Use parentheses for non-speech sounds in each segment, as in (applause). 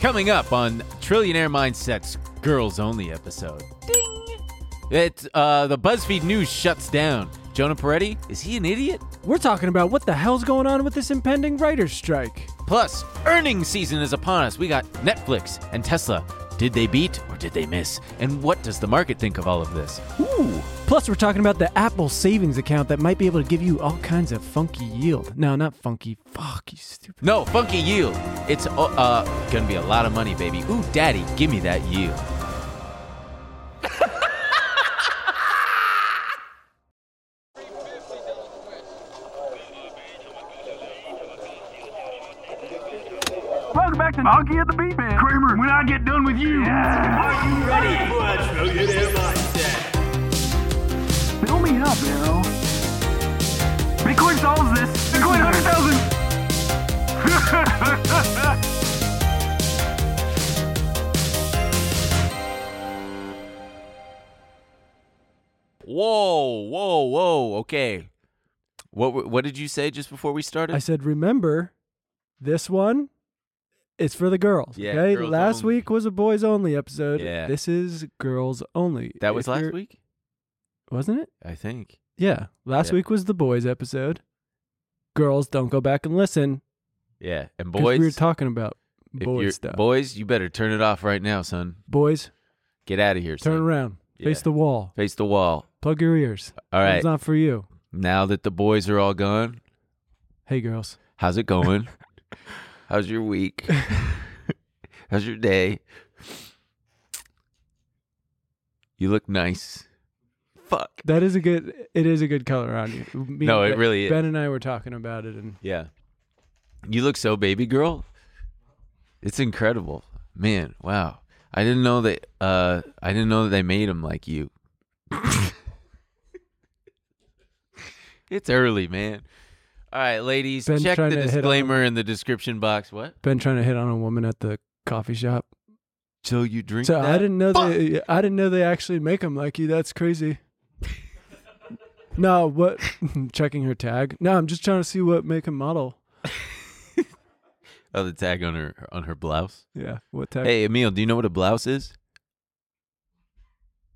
Coming up on Trillionaire Mindset's Girls Only episode. Ding! It, uh, the BuzzFeed News shuts down. Jonah Peretti, is he an idiot? We're talking about what the hell's going on with this impending writer's strike. Plus, earnings season is upon us. We got Netflix and Tesla. Did they beat or did they miss? And what does the market think of all of this? Ooh. Plus, we're talking about the Apple savings account that might be able to give you all kinds of funky yield. No, not funky. Fuck, you stupid. No, funky yield. It's uh, uh gonna be a lot of money, baby. Ooh, daddy, give me that yield. (laughs) Welcome back to Monkey the Beat Man. Kramer, when I get done with you. Are you ready for a trillionaire mindset? Fill me up, Arrow. Bitcoin solves this. Bitcoin 100,000. (laughs) Whoa, whoa, whoa. Okay. What what did you say just before we started? I said, remember, this one is for the girls. Yeah, okay. girls last only. week was a boys only episode. Yeah. This is girls only. that was If last you're- week, wasn't it? I think. Yeah. Last Yeah. week was the boys episode. Girls, don't go back and listen. Yeah, And boys, we were talking about boys stuff. boys, you better turn it off right now, son. boys, Get out of here. turn son. around. Face the wall. Face the wall. Plug your ears. All right. It's not for you. Now that the boys are all gone, Hey, girls. how's it going? (laughs) how's your week? (laughs) how's your day? You look nice. Fuck. That is a good. It is a good color on you. (laughs) Me No, and it Ben- really is. Ben and I were talking about it, and Yeah. You look so baby girl. It's incredible. Man, wow. I didn't know that uh I didn't know that they made them like you. (laughs) it's early, man. All right, ladies, Ben's check trying the to hit on- disclaimer in the description box. What? Ben trying to hit on a woman at the coffee shop. So you drink So that? I didn't know they. I didn't know they actually make them like you. That's crazy. no, what? (laughs) Checking her tag. No, I'm just trying to see what make and model. (laughs) Oh, the tag on her on her blouse. Yeah, what tag? Hey, Emil, do you know what a blouse is?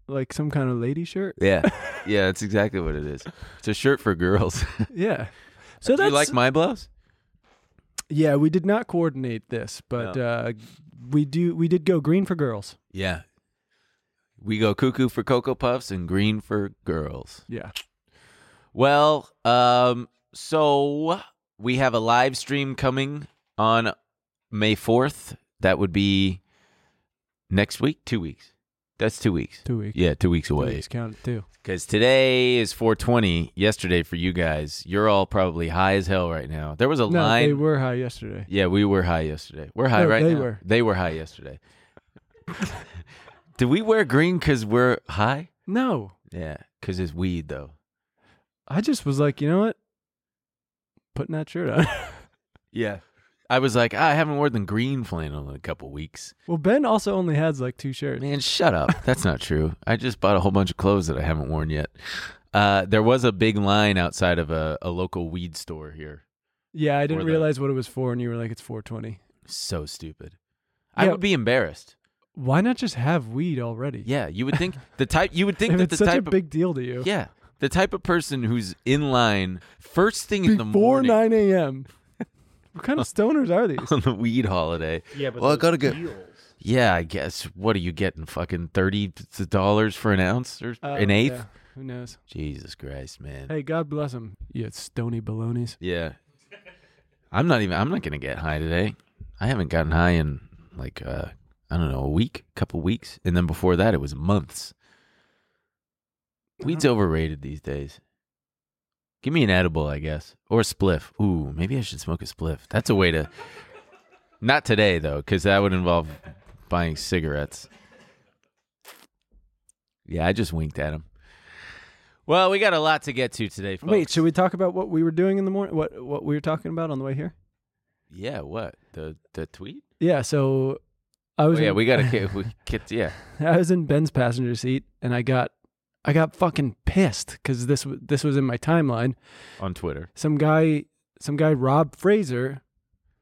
Like some kind of lady shirt. Yeah. (laughs) yeah, that's exactly what it is. It's a shirt for girls. Yeah. So do that's you like my blouse? yeah. We did not coordinate this, but No. uh, we do. We did go green for girls. Yeah. We go cuckoo for Cocoa Puffs and green for girls. Yeah. Well, um, so we have a live stream coming on May 4th. That would be next week, two weeks. That's two weeks. Two weeks. Yeah, two weeks away. Two weeks counted too. Because today is 420. Yesterday for you guys, you're all probably high as hell right now. There was a No, line. they were high yesterday. Yeah, we were high yesterday. We're high No, right they now. were. They were high yesterday. Did we wear green because we're high? No, Yeah, because it's weed though. I just was like, you know what? Putting that shirt on. (laughs) Yeah. I was like, "Ah, I haven't worn the green flannel in a couple weeks. well, Ben also only has like two shirts. Man, shut up. That's not true. I just bought a whole bunch of clothes that I haven't worn yet. Uh, there was a big line outside of a, a local weed store here. Yeah, I didn't the- realize what it was for, and you were like, it's 420. So stupid. I Yeah. would be embarrassed. Why not just have weed already? Yeah, you would think the type. You would (laughs) think if that it's the such a type big deal to you. of yeah, the type of person who's in line first thing in the morning. Before morning 9 a.m. what kind of stoners are these? (laughs) on the weed holiday. Yeah, but Well, I gotta get- Yeah, I guess. What are you getting? Fucking thirty dollars for an ounce or Uh, an eighth? yeah, who knows? Jesus Christ, man. Hey, God bless them. You stony balonies. Yeah. I'm not even I'm not gonna get high today. I haven't gotten high in like uh I don't know, a week, couple weeks. And then before that it was months. Weed's overrated these days. Give me an edible, I guess. Or a spliff. Ooh, maybe I should smoke a spliff. That's a way to (laughs) Not today though, because that would involve buying cigarettes. Yeah, I just winked at him. Well, we got a lot to get to today, folks. Wait, should we talk about what we were doing in the morning? What what we were talking about on the way here? Yeah, what? The the tweet? Yeah, so I Oh, was yeah, in- we gotta (laughs) get we get yeah. I was in Ben's passenger seat and I got I got fucking pissed cuz this this was in my timeline. On Twitter. Some guy some guy Rob Fraser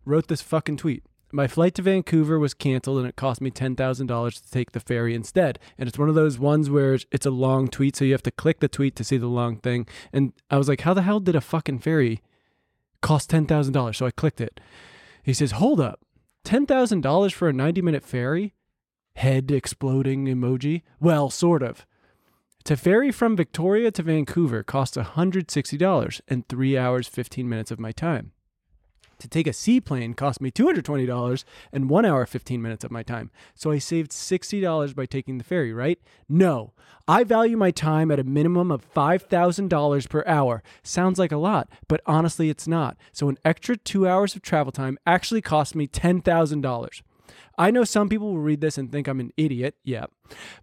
wrote this fucking tweet. my flight to Vancouver was canceled and it cost me $10,000 to take the ferry instead. And it's one of those ones where it's a long tweet, so you have to click the tweet to see the long thing. And I was like, how the hell did a fucking ferry cost $10,000? So I clicked it. He says, hold up, $10,000 for a 90 minute ferry? Head exploding emoji. Well, sort of. To ferry from Victoria to Vancouver costs $160 and 3 hours 15 minutes of my time. To take a seaplane cost me $220 and 1 hour 15 minutes of my time. So I saved $60 by taking the ferry, right? No. I value my time at a minimum of $5,000 per hour. Sounds like a lot, but honestly it's not. So an extra 2 hours of travel time actually cost me $10,000. I know some people will read this and think I'm an idiot. Yeah.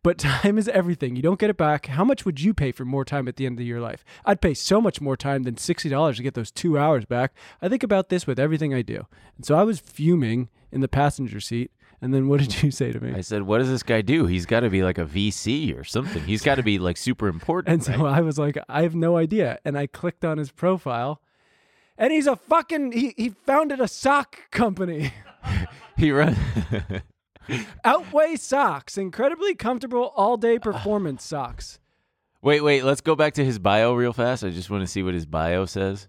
But (laughs) time is everything. You don't get it back. How much would you pay for more time at the end of your life? I'd pay so much more time than $60 to get those two hours back. I think about this with everything I do. And so I was fuming in the passenger seat. And then what did you say to me? I said, "What does this guy do? He's got to be like a VC or something. He's got to be like super (laughs) important." And so right? I was like, I have no idea. And I clicked on his profile. And he's a fucking, he, he founded a sock company. (laughs) (laughs) he run. (laughs) Outway socks, incredibly comfortable all day (sighs) performance socks. wait, wait. Let's go back to his bio real fast. I just want to see what his bio says.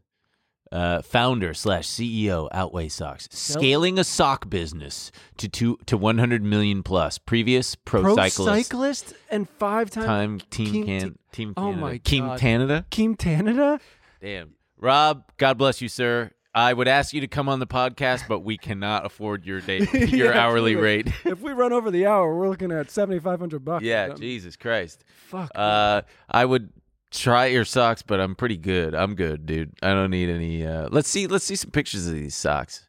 Uh, founder slash CEO Outway Socks, scaling a sock business to two to 100 million plus. Previous pro, Pro cyclist, cyclist and five time, time team Team- can team- Oh Canada. my Team God. Canada. Team Canada. Damn, Rob. God bless you, sir. I would ask you to come on the podcast, but we cannot afford your day, (laughs) your Yeah, hourly rate. (laughs) if we run over the hour, we're looking at seventy five hundred bucks. yeah. Jesus Christ. Fuck. Uh, I would try your socks, but I'm pretty good. I'm good, dude. I don't need any. Uh, let's see. Let's see some pictures of these socks.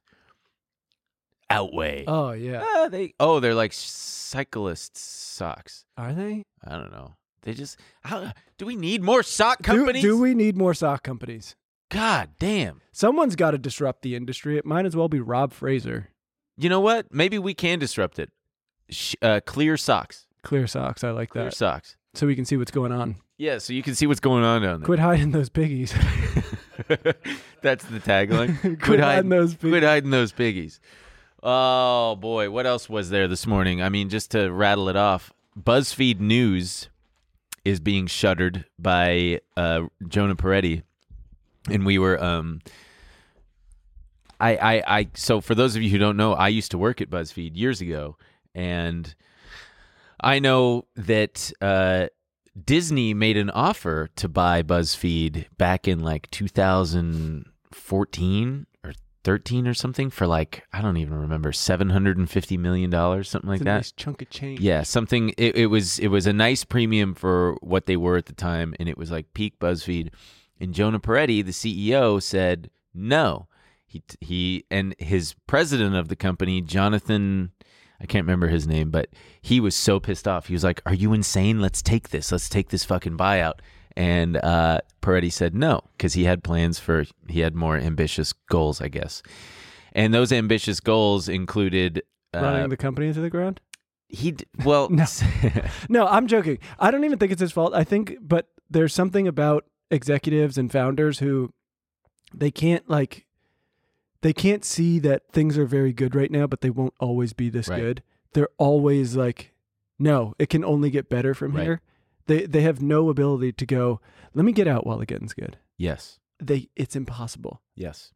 Outway. oh yeah. Ah, they. Oh, they're like cyclist socks. Are they? I don't know. They just. How, do we need more sock Do, companies? do we need more sock companies? God damn. Someone's got to disrupt the industry. It might as well be Rob Fraser. You know what? Maybe we can disrupt it. Sh- uh, clear socks. Clear socks. I like that. Clear socks. So we can see what's going on. Yeah, so you can see what's going on down there. Quit hiding those piggies. (laughs) That's the tagline. (laughs) Quit hiding those Quit piggies. hiding those piggies. Oh boy, what else was there this morning? I mean, just to rattle it off, BuzzFeed News is being shuttered by uh, Jonah Peretti, and we were. Um, I, I, I. So for those of you who don't know, I used to work at BuzzFeed years ago, and I know that uh, Disney made an offer to buy BuzzFeed back in like 2014 or 13 or something for like I don't even remember 750 million dollars, something like that. nice chunk of change. Yeah, something. It, it was it was a nice premium for what they were at the time, and it was like peak BuzzFeed. And Jonah Peretti, the CEO, said no. He he and his president of the company, Jonathan, I can't remember his name, but he was so pissed off. He was like, "Are you insane? Let's take this. Let's take this fucking buyout." And uh, Peretti said no because he had plans for he had more ambitious goals, I guess. And those ambitious goals included uh, Running the company into the ground? he d- well (laughs) No. (laughs) No, I'm joking. I don't even think it's his fault. I think, but there's something about executives and founders who they can't like, they can't see that things are very good right now, but they won't always be this Right. good. They're always like, no, it can only get better from Right. here. They they have no ability to go. Let me get out while the getting's good. yes They it's impossible. yes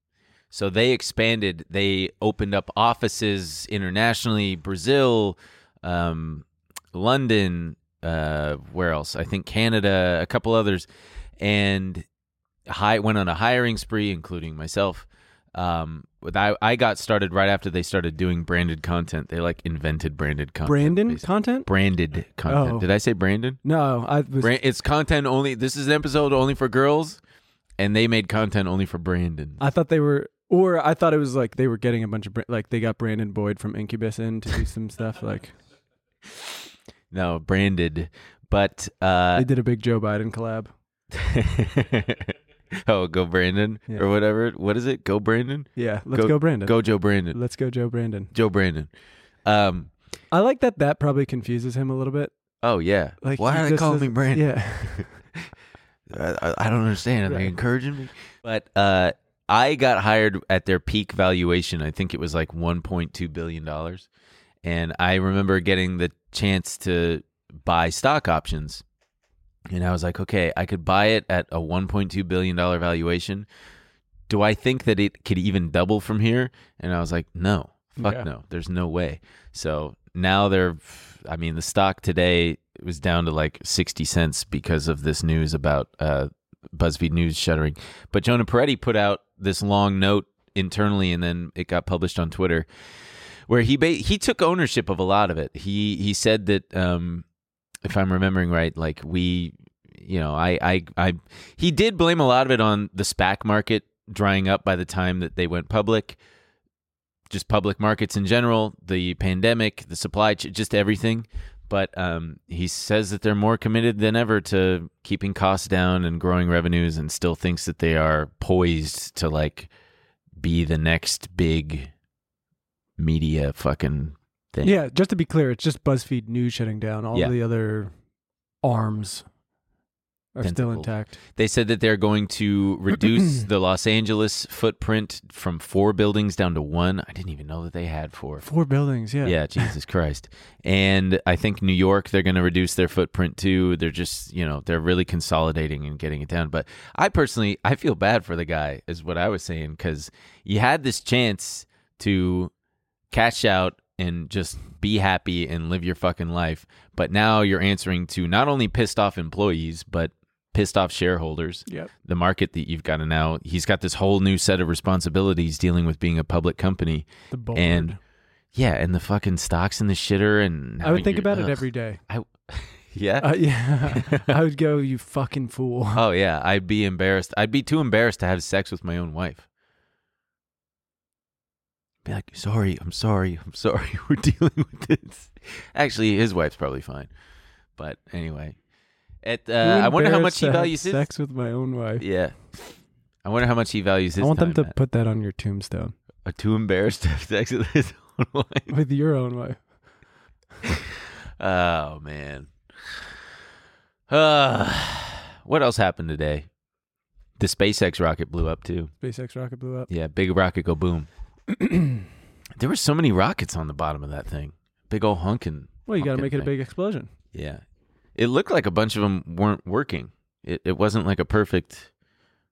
so they expanded they opened up offices internationally brazil um, london uh, where else i think canada a couple others and hi- went on a hiring spree including myself um, with I, I got started right after they started doing branded content they like invented branded content Brandon basically. content? branded content Oh. did i say brandon No, I was. Bran- it's content only. This is an episode only for girls, and they made content only for Brandon. I thought they were, or I thought it was like they were getting a bunch of like they got Brandon Boyd from Incubus in to do some stuff. Like (laughs) no, branded, but uh, they did a big Joe Biden collab. (laughs) oh, go Brandon Yeah. or whatever. What is it? Go Brandon. Yeah, let's go, Brandon. Go Joe Brandon. Let's go Joe Brandon. Joe Brandon. Um. I like that. That probably confuses him a little bit. Oh yeah. Like Why are they calling me Brandon? Yeah, (laughs) I, I- don't understand. Are they encouraging me? But uh, I got hired at their peak valuation. I think it was like 1.2 billion dollars, and I remember getting the chance to buy stock options. And I was like, okay, I could buy it at a 1.2 billion dollar valuation. Do I think that it could even double from here? And I was like, no, fuck Yeah. no, there's no way. So now they're, I mean, the stock today was down to like 60 cents because of this news about uh, BuzzFeed News shuttering. But Jonah Peretti put out this long note internally, and then it got published on Twitter, where he ba- he took ownership of a lot of it. He he said that, um, if I'm remembering right, like we, you know, I I I he did blame a lot of it on the SPAC market drying up by the time that they went public. Just public markets in general, the pandemic, the supply, just everything but um, he says that they're more committed than ever to keeping costs down and growing revenues and still thinks that they are poised to like be the next big media fucking thing. Yeah, just to be clear, it's just BuzzFeed News shutting down. All Yeah. the other arms are still Tentacles. intact. They said that they're going to reduce (clears throat) the Los Angeles footprint from four buildings down to one. I didn't even know that they had four. Four buildings, yeah. Yeah, Jesus Christ. And I think New York, they're going to reduce their footprint too. They're just, you know, they're really consolidating and getting it down. But I personally, I feel bad for the guy, is what I was saying, because you had this chance to cash out and just be happy and live your fucking life. But now you're answering to not only pissed off employees, but pissed off shareholders Yep. the market that you've got to now he's got this whole new set of responsibilities dealing with being a public company The board. and yeah, and the fucking stocks in the shitter, and I would think about it ugh. every day. (laughs) (laughs) Yeah. Uh, yeah. (laughs) I would go, you fucking fool. oh yeah, I'd be embarrassed. I'd be too embarrassed to have sex with my own wife. Be like, sorry, I'm sorry, I'm sorry. (laughs) We're dealing with this. Actually, his wife's probably fine, but anyway, at uh, I wonder how much he values his. sex with my own wife. Yeah, I wonder how much he values his. I want them to put that on your tombstone Are too embarrassed to have sex with his (laughs) own wife. with your own wife. (laughs) Oh man. Uh, (sighs) what else happened today? The SpaceX rocket blew up too. SpaceX rocket blew up. Yeah, big rocket go boom. (clears throat) there were so many rockets on the bottom of that thing. Big old hunkin'. Well, you got to make it a thing. big explosion. Yeah. It looked like a bunch of them weren't working. It it wasn't like a perfect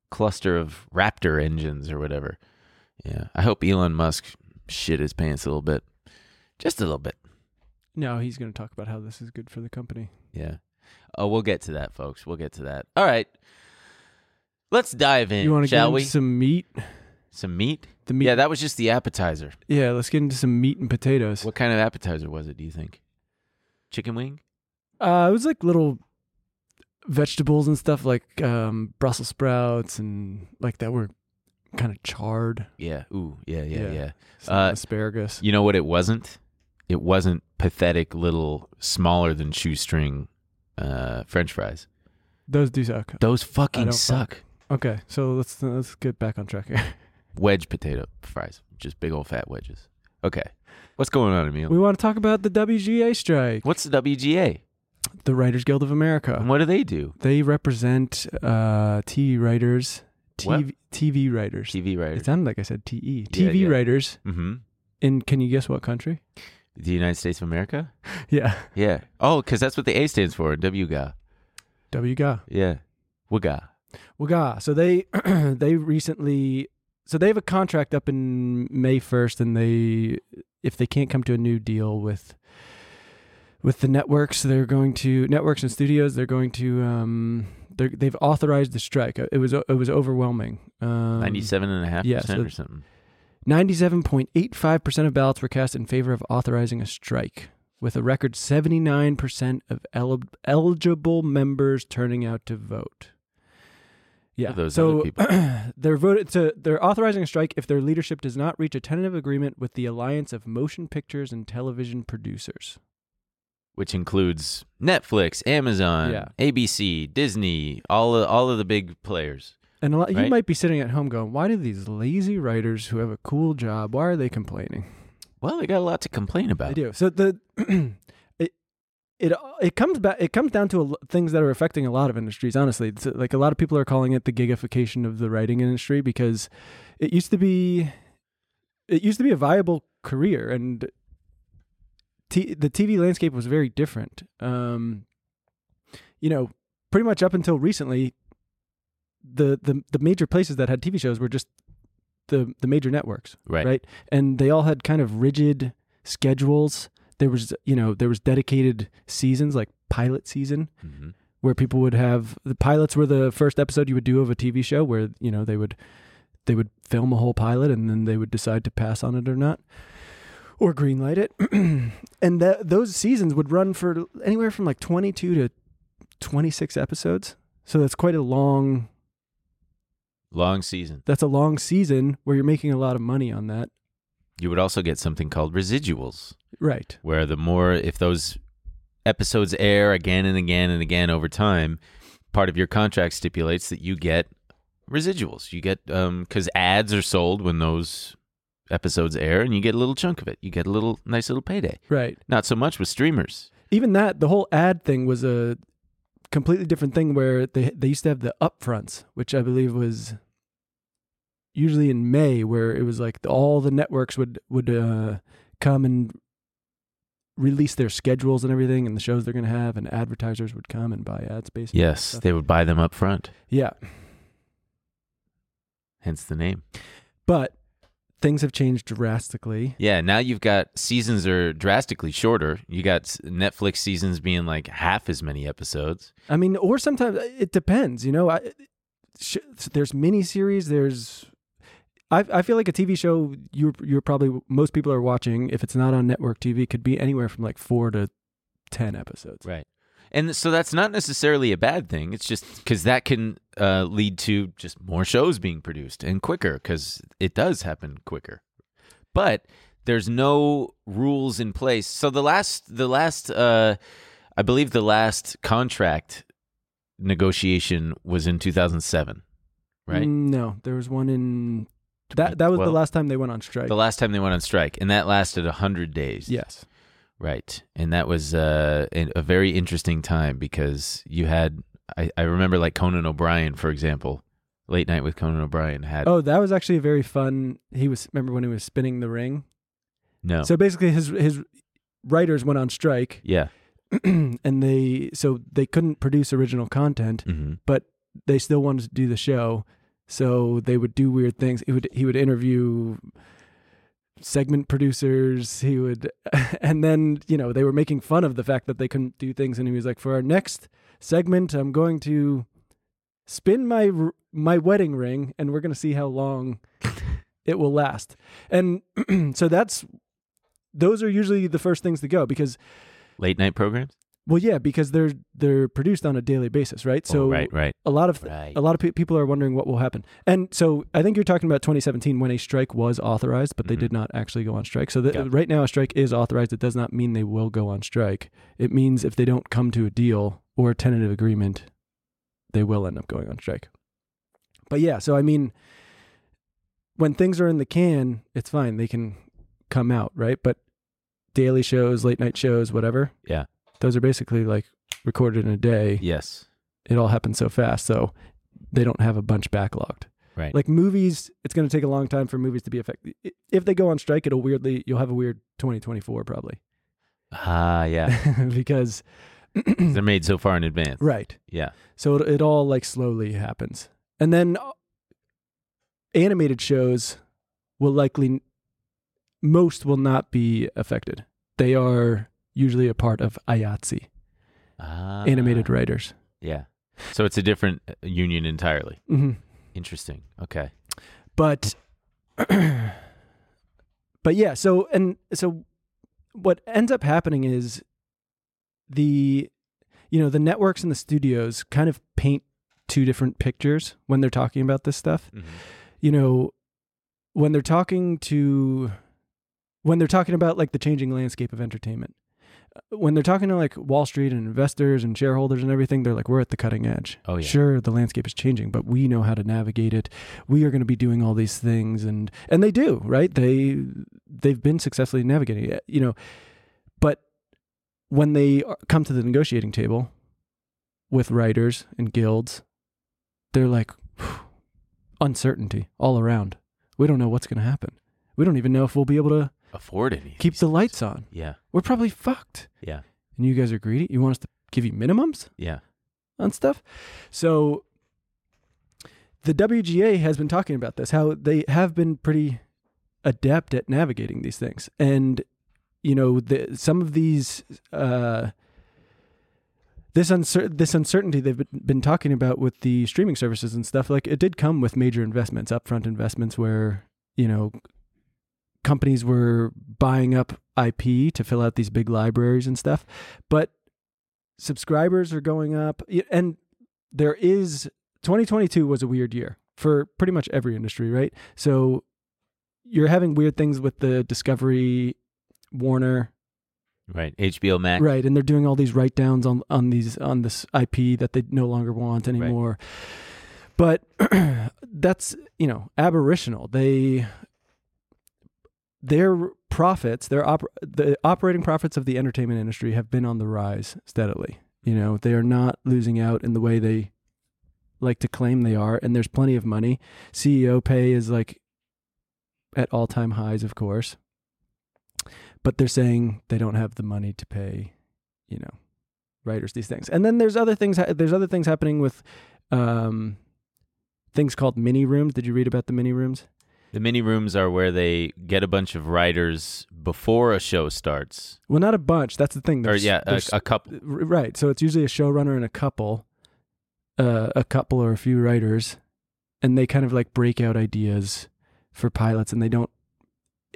cluster of Raptor engines or whatever. Yeah. I hope Elon Musk shit his pants a little bit. Just a little bit. No, he's going to talk about how this is good for the company. Yeah. Oh, we'll get to that, folks. We'll get to that. All right. Let's dive in, you want to get shall into we? some meat? Some meat? The meat. Yeah, that was just the appetizer. yeah, let's get into some meat and potatoes. What kind of appetizer was it, do you think? Chicken wing? Uh, it was like little vegetables and stuff like um, Brussels sprouts and like that were kind of charred. Yeah. Ooh, yeah, yeah, yeah. Yeah. Uh, asparagus. You know what it wasn't? It wasn't pathetic little smaller than shoestring uh, French fries. Those do suck. Those fucking suck. Okay, so let's let's get back on track here. (laughs) Wedge potato fries, just big old fat wedges. Okay, what's going on, Emil? we want to talk about the WGA strike, What's the WGA? the Writers Guild of America. And what do they do? They represent uh, TV writers, What? TV, TV writers. TV writers. It writers. sounded like I said TE. Yeah, TV yeah. writers Mm-hmm. in, can you guess what country? The United States of America. (laughs) Yeah, Yeah. Oh, because that's what the A stands for. WGA. WGA. Yeah. WGA. Waga. So they (clears throat) they recently so they have a contract up in May first, and they if they can't come to a new deal with with the networks, they're going to networks and studios. They're going to um they they've authorized the strike. It was it was overwhelming. Um, Ninety-seven and a half yeah, percent so- or something. 97.85% of ballots were cast in favor of authorizing a strike, with a record 79% of el- eligible members turning out to vote. Yeah, those so other people? (clears throat) they're voted to they're authorizing a strike if their leadership does not reach a tentative agreement with the Alliance of Motion Pictures and Television Producers. Which includes Netflix, Amazon, Yeah. ABC, Disney, all of, all of the big players. And a lot, you might be sitting at home going, "Why do these lazy writers who have a cool job, why are they complaining?" Well, they got a lot to complain about. They do. So the (clears throat) it, it comes back it comes down to a, things that are affecting a lot of industries honestly. It's like a lot of people are calling it the gigification of the writing industry because it used to be it used to be a viable career and t- the TV landscape was very different. Um you know pretty much up until recently the the the major places that had TV shows were just the the major networks Right. right? And they all had kind of rigid schedules there was you know there was dedicated seasons like pilot season hmm where people would have the pilots were the first episode you would do of a TV show where you know they would they would film a whole pilot and then they would decide to pass on it or not or greenlight it. (clears throat) And that those seasons would run for anywhere from like 22 to 26 episodes. So that's quite a long Long season. that's a long season where you're making a lot of money on that You would also get something called residuals, right where the more, if those episodes air again and again and again over time, part of your contract stipulates that you get residuals. You get, um, because ads are sold when those episodes air, and you get a little chunk of it. You get a little nice little payday. right Not so much with streamers. even that the whole ad thing was a completely different thing where they they used to have the upfronts which i believe was usually in may where it was like all the networks would would uh, come and release their schedules and everything and the shows they're going to have and advertisers would come and buy ad space Yes, they would buy them up front, yeah hence the name. but things have changed drastically Yeah, now you've got seasons are drastically shorter. You got Netflix seasons being like half as many episodes. I mean, or sometimes it depends. You know, I, sh- there's miniseries. There's, I I feel like a TV show you're you're probably most people are watching if it's not on network TV could be anywhere from like four to ten episodes. Right. And so that's not necessarily a bad thing. It's just because that can uh, lead to just more shows being produced and quicker because it does happen quicker. But there's no rules in place. So the last, the last, uh, I believe the last contract negotiation was in 2007, right? No, there was one in that that was the last time they went on strike. The last time they went on strike, and that lasted 100 days. yes. Right. And that was uh, a very interesting time because you had, I, I remember like Conan O'Brien, for example, Late Night with Conan O'Brien had, Oh, that was actually a very fun. He was remember when he was spinning the ring. no. So basically, his his writers went on strike, yeah. (clears throat) and they so they couldn't produce original content. hmm but they still wanted to do the show. So they would do weird things. He would he would interview segment producers. He would, (laughs) and then you know they were making fun of the fact that they couldn't do things. And he was like, "For our next segment, I'm going to spin my my wedding ring, and we're going to see how long it will last." And (clears throat) so that's those are usually the first things to go because Late night programs? Well, yeah, because they're they're produced on a daily basis, right? So oh, right, right. a lot of Right. a lot of pe- people are wondering what will happen. And so I think you're talking about 2017 when a strike was authorized, but they Mhm. did not actually go on strike. So the, right now a strike is authorized. It does not mean they will go on strike. It means if they don't come to a deal or a tentative agreement, they will end up going on strike. But yeah, so I mean when things are in the can, it's fine. They can come out, right? But daily shows, late night shows, whatever. Yeah. Those are basically like recorded in a day Yes. it all happens so fast so they don't have a bunch backlogged Right. like movies it's going to take a long time for movies to be affected. if they go on strike it'll weirdly you'll have a weird 2024 probably Ah, yeah. (laughs) because They're made so far in advance. right Yeah. so it, it all like slowly happens and then uh, animated shows will likely most will not be affected they are usually a part of IATSE, Ah. animated writers Yeah. So it's a different uh, union entirely. hmm Interesting. Okay. but (clears throat) but yeah so and so what ends up happening is the you know the networks and the studios kind of paint two different pictures when they're talking about this stuff Mhm. you know when they're talking to when they're talking about like the changing landscape of entertainment when they're talking to like wall street and investors and shareholders and everything they're like we're at the cutting edge Oh, yeah. sure the landscape is changing but we know how to navigate it we are going to be doing all these things and and they do right they they've been successfully navigating it you know but when they come to the negotiating table with writers and guilds, they're like uncertainty all around. We don't know what's going to happen. We don't even know if we'll be able to Afford any. of keep the lights on. Yeah. We're probably fucked. Yeah. And you guys are greedy. You want us to give you minimums Yeah. on stuff? So the WGA has been talking about this, how they have been pretty adept at navigating these things. And, you know, the, some of these, uh, this uncer- this uncertainty they've been, been talking about with the streaming services and stuff, like it did come with major investments, upfront investments where, you know, companies were buying up IP to fill out these big libraries and stuff. But subscribers are going up and there is 2022 was a weird year for pretty much every industry, right? So you're having weird things with the Discovery Warner, Right. HBO Max. right? And they're doing all these write downs on on these on this IP that they no longer want anymore. But (clears throat) that's you know aberrational. They their profits, their op- the operating profits of the entertainment industry have been on the rise steadily. You know, they are not losing out in the way they like to claim they are, and there's plenty of money. CEO pay is like at all time highs, of course. But they're saying they don't have the money to pay, you know, writers these things. And then there's other things. There's other things happening with um, things called mini rooms. Did you read about the mini rooms? The mini rooms are where they get a bunch of writers before a show starts. Well, not a bunch. That's the thing. Or There's- yeah, a, a couple. Right. So it's usually a showrunner and a couple, uh, a couple or a few writers, and they kind of like break out ideas for pilots, and they don't.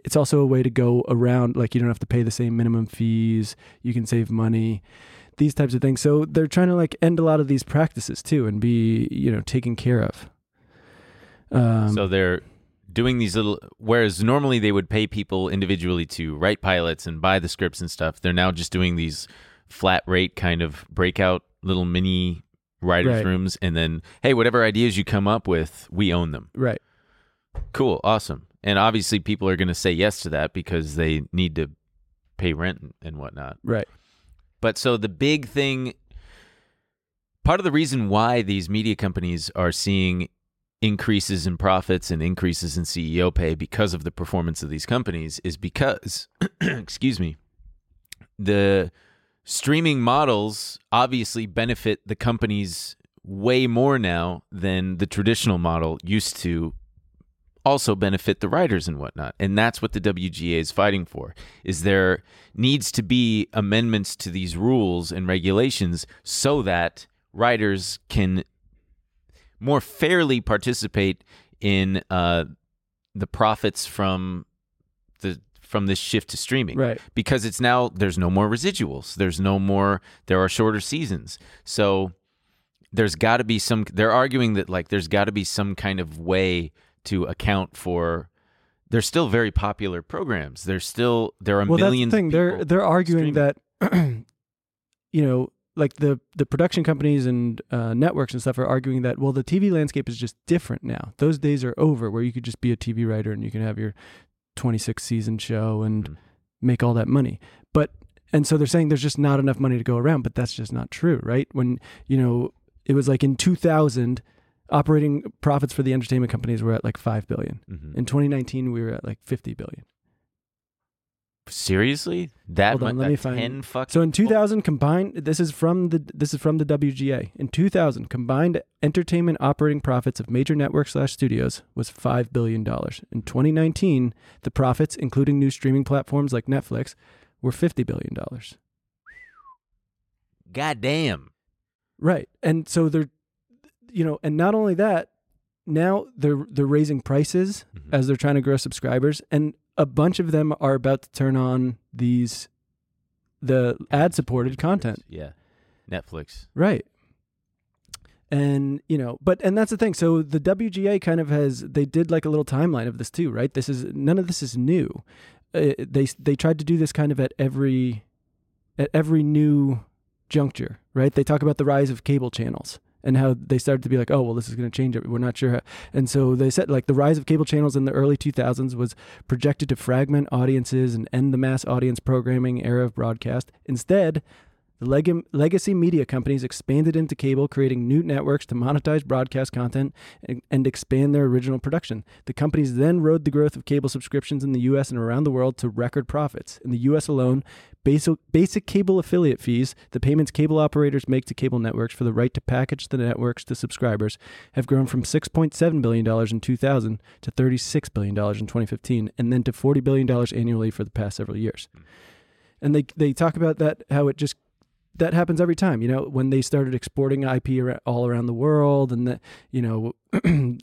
It's also a way to go around, like you don't have to pay the same minimum fees. You can save money, these types of things. So they're trying to like end a lot of these practices too, and be you know taken care of. Um, so they're doing these little whereas normally they would pay people individually to write pilots and buy the scripts and stuff they're now just doing these flat rate kind of breakout little mini writers Right. rooms and then hey whatever ideas you come up with we own them right. cool awesome and obviously people are going to say yes to that because they need to pay rent and- and whatnot Right. but so the big thing, part of the reason why these media companies are seeing increases in profits and increases in CEO pay because of the performance of these companies is because, (clears throat) excuse me, the streaming models obviously benefit the companies way more now than the traditional model used to also benefit the writers and whatnot. And that's what the wga is fighting for is there needs to be amendments to these rules and regulations so that writers can more fairly participate in uh, the profits from the from this shift to streaming Right. because it's now there's no more residuals there's no more there are shorter seasons so there's got to be some they're arguing that like there's got to be some kind of way to account for they're still very popular programs there's still there are well, millions that's the thing. They're they're arguing streaming. that, (clears throat) you know, like the the production companies and uh, networks and stuff are arguing that well, the TV landscape is just different now. Those days are over, where you could just be a TV writer and you can have your 26 season show and Mhm. make all that money. But and so they're saying there's just not enough money to go around, but that's just not true, right? When you know it was like in 2000, operating profits for the entertainment companies were at like five billion. Mhm. In 2019, we were at like 50 billion. Seriously that Hold on, let me find- 10 fucking So in 2000 combined this is from the this is from the WGA. In 2000 combined entertainment operating profits of major networks slash studios was 5 billion dollars. In 2019 the profits including new streaming platforms like Netflix were 50 billion dollars. god damn Right. And so they're you know and not only that now they're they're raising prices Mhm. as they're trying to grow subscribers and a bunch of them are about to turn on these the ad supported content. yeah netflix Right. And, you know, but, and that's the thing. So the WGA kind of has, they did like a little timeline of this too, right? This is, none of this is new. Uh, they, they tried to do this kind of at every, at every new juncture, right? They talk about the rise of cable channels and how they started to be like, oh well, this is going to change it. We're not sure. How. And so they said like the rise of cable channels in the early 2000s was projected to fragment audiences and end the mass audience programming era of broadcast. Instead. The leg- legacy media companies expanded into cable, creating new networks to monetize broadcast content and, and expand their original production. The companies then rode the growth of cable subscriptions in the US and around the world to record profits. In the US alone, basic, basic cable affiliate fees, the payments cable operators make to cable networks for the right to package the networks to subscribers, have grown from $6.7 billion in 2000 to $36 billion in 2015, and then to $40 billion annually for the past several years. Hmm. And they, they talk about that, how it just that happens every time. You know, when they started exporting IP all around the world, and that you know, (clears throat)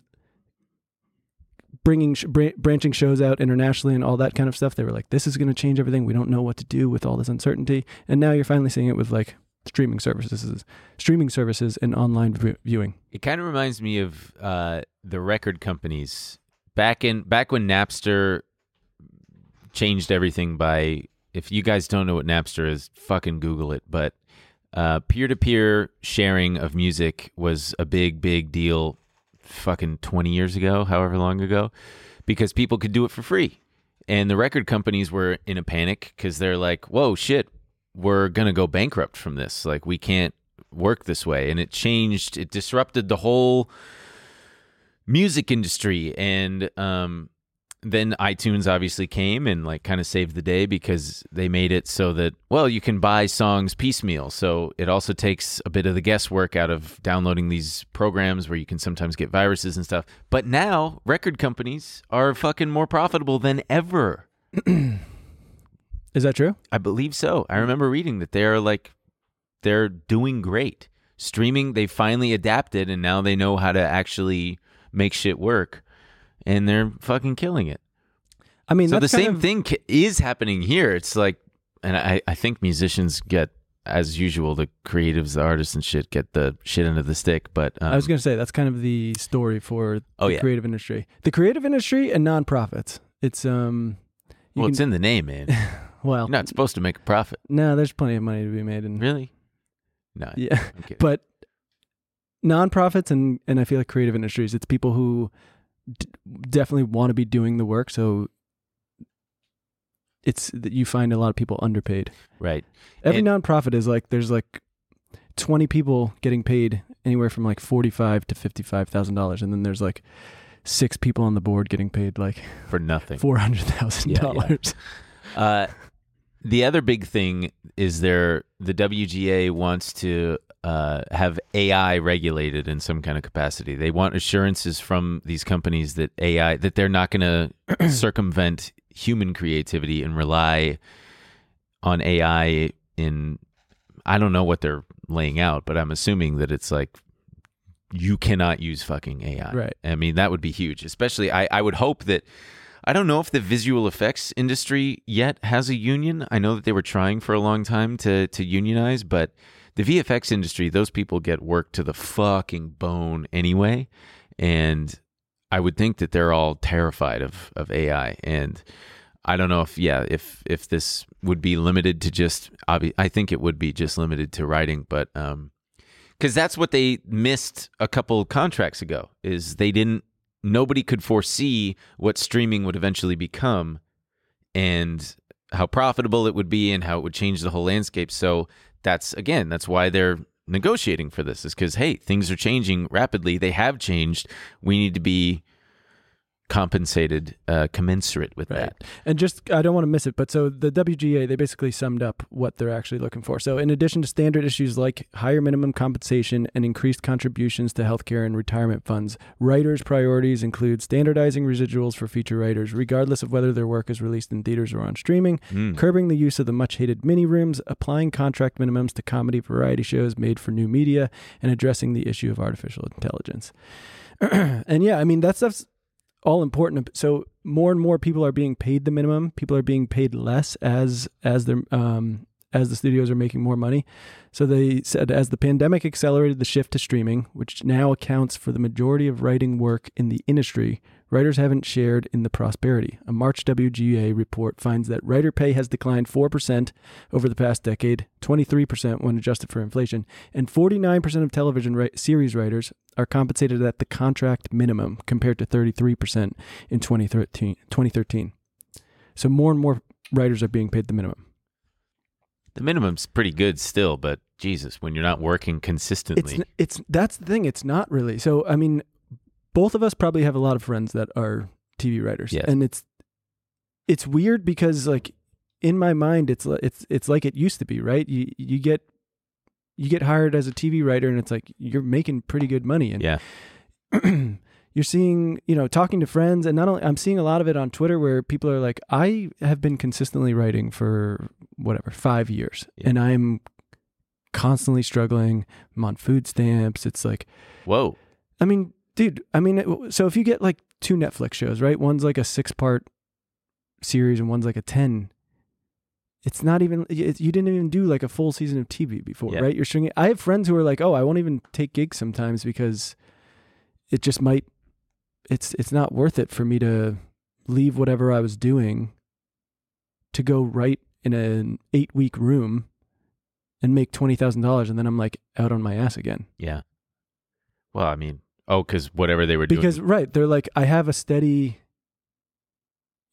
bringing branching shows out internationally and all that kind of stuff, they were like, "This is going to change everything. We don't know what to do with all this uncertainty." And now you're finally seeing it with like streaming services, streaming services, and online v- viewing. It kind of reminds me of uh, the record companies back in back when Napster changed everything by. If you guys don't know what Napster is, fucking Google it. But uh, peer-to-peer sharing of music was a big, big deal. Fucking twenty years ago, however long ago, because people could do it for free, and the record companies were in a panic because they're like, "Whoa, shit, we're gonna go bankrupt from this. Like, we can't work this way." And it changed. It disrupted the whole music industry and um then iTunes obviously came and like kind of saved the day because they made it so that well you can buy songs piecemeal so it also takes a bit of the guesswork out of downloading these programs where you can sometimes get viruses and stuff but now record companies are fucking more profitable than ever Is that true? I believe so. I remember reading that they're like they're doing great. Streaming, they finally adapted and now they know how to actually make shit work and they're fucking killing it. I mean, so the same of- thing is happening here. It's like and I I think musicians get as usual the creatives, the artists and shit get the shit end of the stick, but um, I was going to say that's kind of the story for Oh, the yeah. creative industry, the creative industry and nonprofits. It's um, well, can- it's in the name, man. (laughs) well, You're not supposed to make a profit. no, there's plenty of money to be made, and Really? No. yeah, but nonprofits and and I feel like creative industries, it's people who d- definitely want to be doing the work, so it's that you find a lot of people underpaid. right. Every And- nonprofit is like there's like 20 people getting paid anywhere from like 45 to 55 thousand dollars, and then there's like six people on the board getting paid like For nothing. four hundred thousand Yeah, dollars. Uh, the other big thing is there the WGA wants to uh, have AI regulated in some kind of capacity. They want assurances from these companies that AI that they're not going to (clears throat) circumvent human creativity and rely on AI in I don't know what they're laying out, but I'm assuming that it's like you cannot use fucking AI. Right. I mean, that would be huge. Especially I, I would hope that I don't know if the visual effects industry yet has a union. I know that they were trying for a long time to to unionize, but the VFX industry, those people get worked to the fucking bone anyway, and I would think that they're all terrified of of AI. And I don't know if yeah, if if this would be limited to just I think it would be just limited to writing, but um because that's what they missed a couple contracts ago is they didn't nobody could foresee what streaming would eventually become and how profitable it would be and how it would change the whole landscape so that's again that's why they're negotiating for this is because hey things are changing rapidly. They have changed. We need to be compensated uh, commensurate with that And just, I don't want to miss it, but so the WGA, they basically summed up what they're actually looking for. So, in addition to standard issues like higher minimum compensation and increased contributions to healthcare and retirement funds, writers' priorities include standardizing residuals for feature writers, regardless of whether their work is released in theaters or on streaming, Mm. curbing the use of the much hated mini rooms, applying contract minimums to comedy variety shows made for new media, and addressing the issue of artificial intelligence. (clears throat) and yeah, I mean, that stuff's all important. So more and more people are being paid the minimum. People are being paid less as as their um as the studios are making more money. So they said as the pandemic accelerated the shift to streaming, which now accounts for the majority of writing work in the industry, Writers haven't shared in the prosperity. A March WGA report finds that writer pay has declined 4% over the past decade, 23% when adjusted for inflation, and 49% of television ri- series writers are compensated at the contract minimum compared to 33% in 2013. 2013. So more and more writers are being paid the minimum. The minimum's pretty good still, but Jesus, when you're not working consistently, It's it's that's the thing. It's not really. So I mean, both of us probably have a lot of friends that are TV writers, Yes. and it's it's weird because like in my mind, it's it's it's like it used to be, right? You you get you get hired as a TV writer, and it's like you're making pretty good money, and yeah, (clears throat) you're seeing, you know, talking to friends, and not only I'm seeing a lot of it on Twitter where people are like, I have been consistently writing for whatever five years, Yeah. and I'm constantly struggling. I'm on food stamps. It's like, whoa, I mean, dude, I mean, so if you get like two Netflix shows, right? One's like a six part series, and one's like a ten. It's not even it, you didn't even do like a full season of TV before, Yeah. right? You're stringing. I have friends who are like, oh, I won't even take gigs sometimes because it just might. It's it's not worth it for me to leave whatever I was doing to go write in an eight week room and make twenty thousand dollars, and then I'm like out on my ass again. yeah. Well, I mean, oh, because whatever they were because doing, Because right they're like i have a steady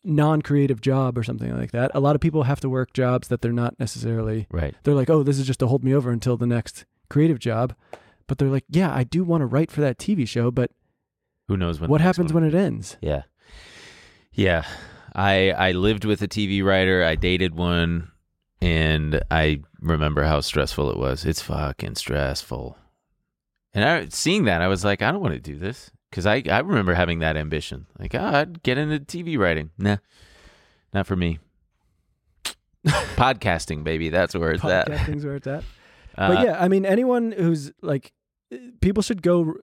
non-creative job or something like that a lot of people have to work jobs that they're not necessarily right? they're like oh this is just to hold me over until the next creative job but they're like yeah i do want to write for that tv show but Who knows when? what happens one- when it ends Yeah. Yeah. I I lived with a TV writer. I dated one and I remember how stressful it was. It's fucking stressful. And I seeing that I was like, I don't want to do this cuz I I remember having that ambition. Like, oh, I'd get into TV writing. Nah. Not for me. (laughs) Podcasting, baby. That's where it's at. podcasting's where it's at (laughs) Uh, but yeah i mean anyone who's like people should go r-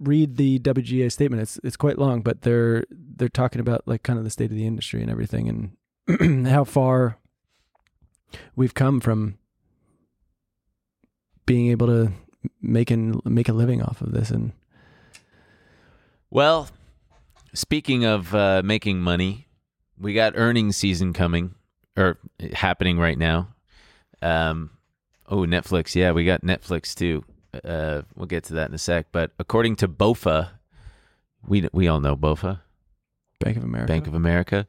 read the WGA statement it's it's quite long but they're they're talking about like kind of the state of the industry and everything and (clears throat) how far we've come from being able to make and make a living off of this and Well, speaking of uh, making money, we got earnings season coming or happening right now. Um, oh, Netflix. Yeah, we got Netflix too. Uh, we'll get to that in a sec. But according to BOFA, we we all know BOFA, Bank of America Bank of America,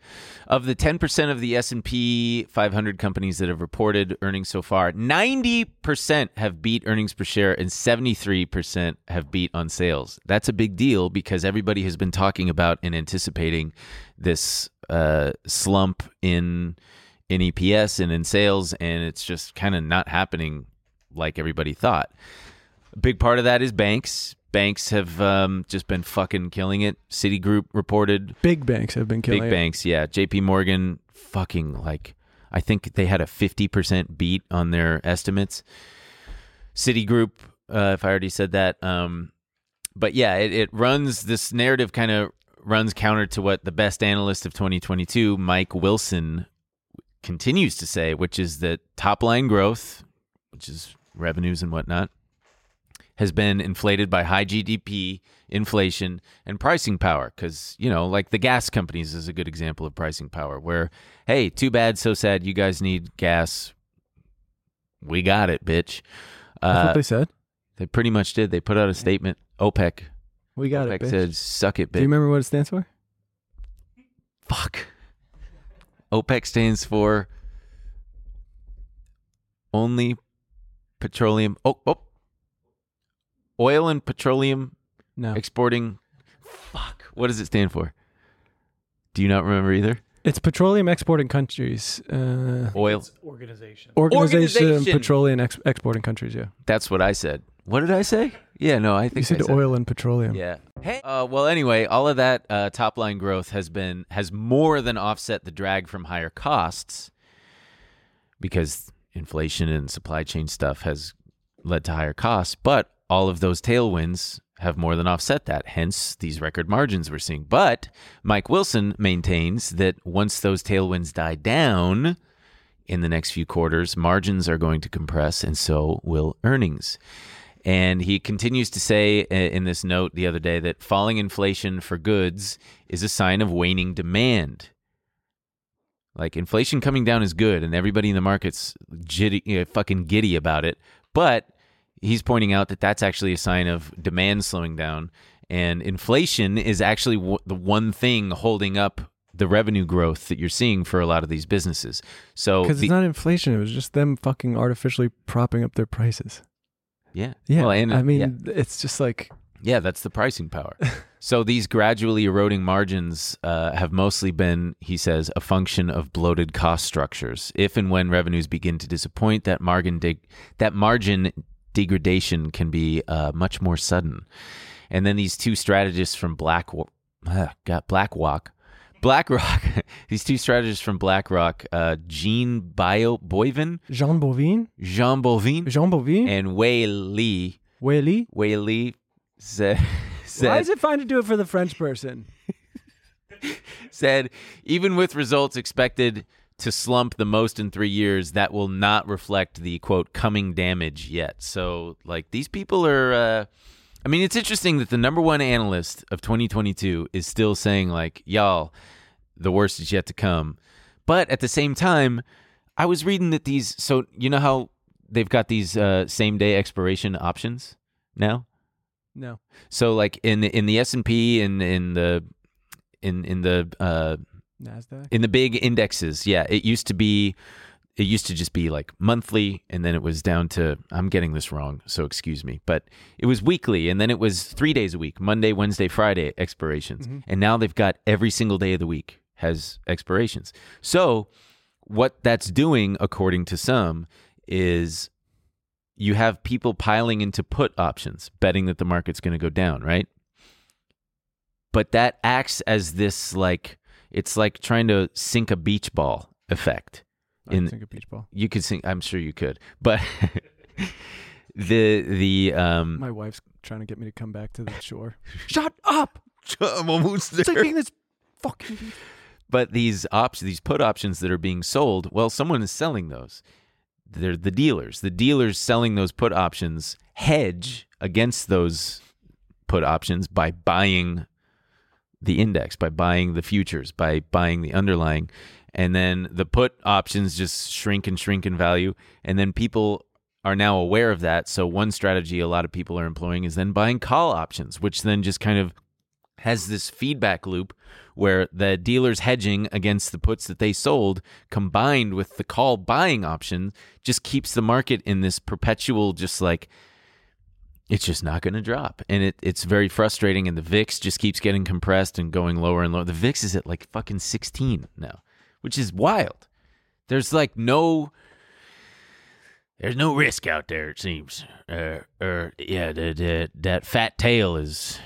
of the 10% of the S&P 500 companies that have reported earnings so far, 90% have beat earnings per share and 73% have beat on sales. That's a big deal because everybody has been talking about and anticipating this uh, slump in in EPS and in sales and it's just kind of not happening like everybody thought. A big part of that is banks. Banks have um, just been fucking killing it. Citigroup reported big banks have been killing Big it. banks, yeah. JP Morgan fucking like I think they had a 50% beat on their estimates. Citigroup, uh, if I already said that. Um, but yeah, it, it runs this narrative kind of runs counter to what the best analyst of 2022, Mike Wilson, continues to say, which is that top line growth, which is revenues and whatnot, has been inflated by high GDP, inflation, and pricing power. Because, you know, like the gas companies is a good example of pricing power, where, hey, too bad, so sad, you guys need gas. We got it, bitch. That's Uh, what they said. they pretty much did. They put out a statement. OPEC. We got OPEC it. Bitch. said, suck it, bitch. Do you remember what it stands for? Fuck. OPEC stands for only petroleum. Oh, oh. Oil and petroleum No, exporting. Fuck. What does it stand for? Do you not remember either? it's petroleum exporting countries. Uh, Oil. Organization. Organization, Organization. Petroleum ex- Exporting Countries. Yeah, That's what I said. What did I say? Yeah, no, I think you I said said oil and petroleum. Yeah. Hey. Uh, well, anyway, all of that uh, top line growth has been has more than offset the drag from higher costs because inflation and supply chain stuff has led to higher costs. But all of those tailwinds have more than offset that. Hence these record margins we're seeing. But Mike Wilson maintains that once those tailwinds die down in the next few quarters, margins are going to compress, and so will earnings. And he continues to say uh, in this note the other day that falling inflation for goods is a sign of waning demand. Like inflation coming down is good, and everybody in the market's jitty, you know, fucking giddy about it. But he's pointing out that that's actually a sign of demand slowing down, and inflation is actually w- the one thing holding up the revenue growth that you're seeing for a lot of these businesses. So Because it's not inflation. It was just them fucking artificially propping up their prices. yeah, Yeah. Well, and I yeah. mean, it's just like, Yeah, that's the pricing power. (laughs) so these gradually eroding margins uh, have mostly been, he says, a function of bloated cost structures. If and when revenues begin to disappoint, that margin dig- that margin degradation can be uh, much more sudden. And then these two strategists from Black uh, got BlackRock. BlackRock, (laughs) these two strategists from BlackRock, uh, Jean Bio Boivin, Jean Bovin? Jean Bovin, Jean Bovin? and Wei Li. Whaley? Wei Li said, (laughs) said Why is it fine to do it for the French person? (laughs) said even with results expected to slump the most in three years, that will not reflect the quote coming damage yet. So, like, these people are. Uh, I mean, it's interesting that the number one analyst of 2022 is still saying, like, y'all, the worst is yet to come. But at the same time, I was reading that these. So, you know how they've got these uh, same day expiration options now? No. So, like, in the, in the S&P and in the. In, in the uh, NASDAQ? in the big indexes yeah. It used to be it used to just be like monthly and then it was down to i'm getting this wrong so excuse me. But it was weekly and then it was three days a week monday wednesday friday expirations. Mm-hmm. And now they've got every single day of the week has expirations. So what that's doing according to some is you have people piling into put options betting that the market's going to go down right? But that acts as this like it's like trying to sink a beach ball effect. I In- think a beach ball. You could sink. I'm sure you could, but (laughs) the the um. My wife's trying to get me to come back to the shore. (laughs) Shut up! (laughs) I'm almost Taking this fucking beach. But these ops, these put options that are being sold, well, someone is selling those. They're the dealers. The dealers selling those put options hedge against those put options by buying the index, by buying the futures, by buying the underlying. And then the put options just shrink and shrink in value. And then people are now aware of that. So, one strategy a lot of people are employing is then buying call options, which then just kind of has this feedback loop where the dealer's hedging against the puts that they sold combined with the call buying option just keeps the market in this perpetual just like it's just not going to drop. And it, it's very frustrating and the vix just keeps getting compressed and going lower and lower. The vix is at like fucking 16 now which is wild. There's like no there's no risk out there it seems. Uh, or yeah the, the, that fat tail is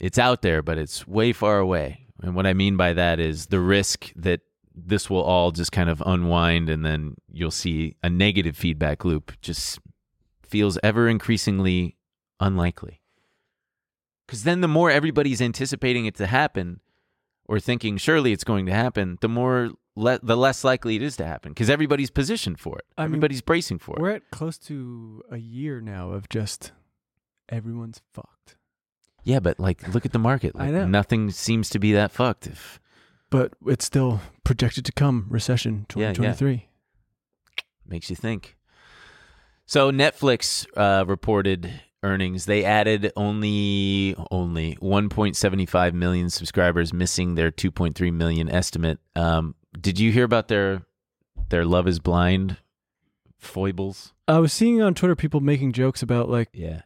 it's out there, but it's way far away. And what I mean by that is the risk that this will all just kind of unwind and then you'll see a negative feedback loop just feels ever increasingly unlikely. Because then the more everybody's anticipating it to happen or thinking surely it's going to happen, the more le- the less likely it is to happen because everybody's positioned for it. I mean, everybody's bracing for it. We're at close to a year now of just everyone's fucked. Yeah, but like look at the market. I know. Nothing seems to be that fucked. If But it's still projected to come recession Yeah, yeah. 2023. makes you think. So Netflix uh, reported earnings. They added only only 1.75 million subscribers, missing their 2.3 million estimate. Um, did you hear about their their Love Is Blind foibles? I was seeing on Twitter people making jokes about like Yeah,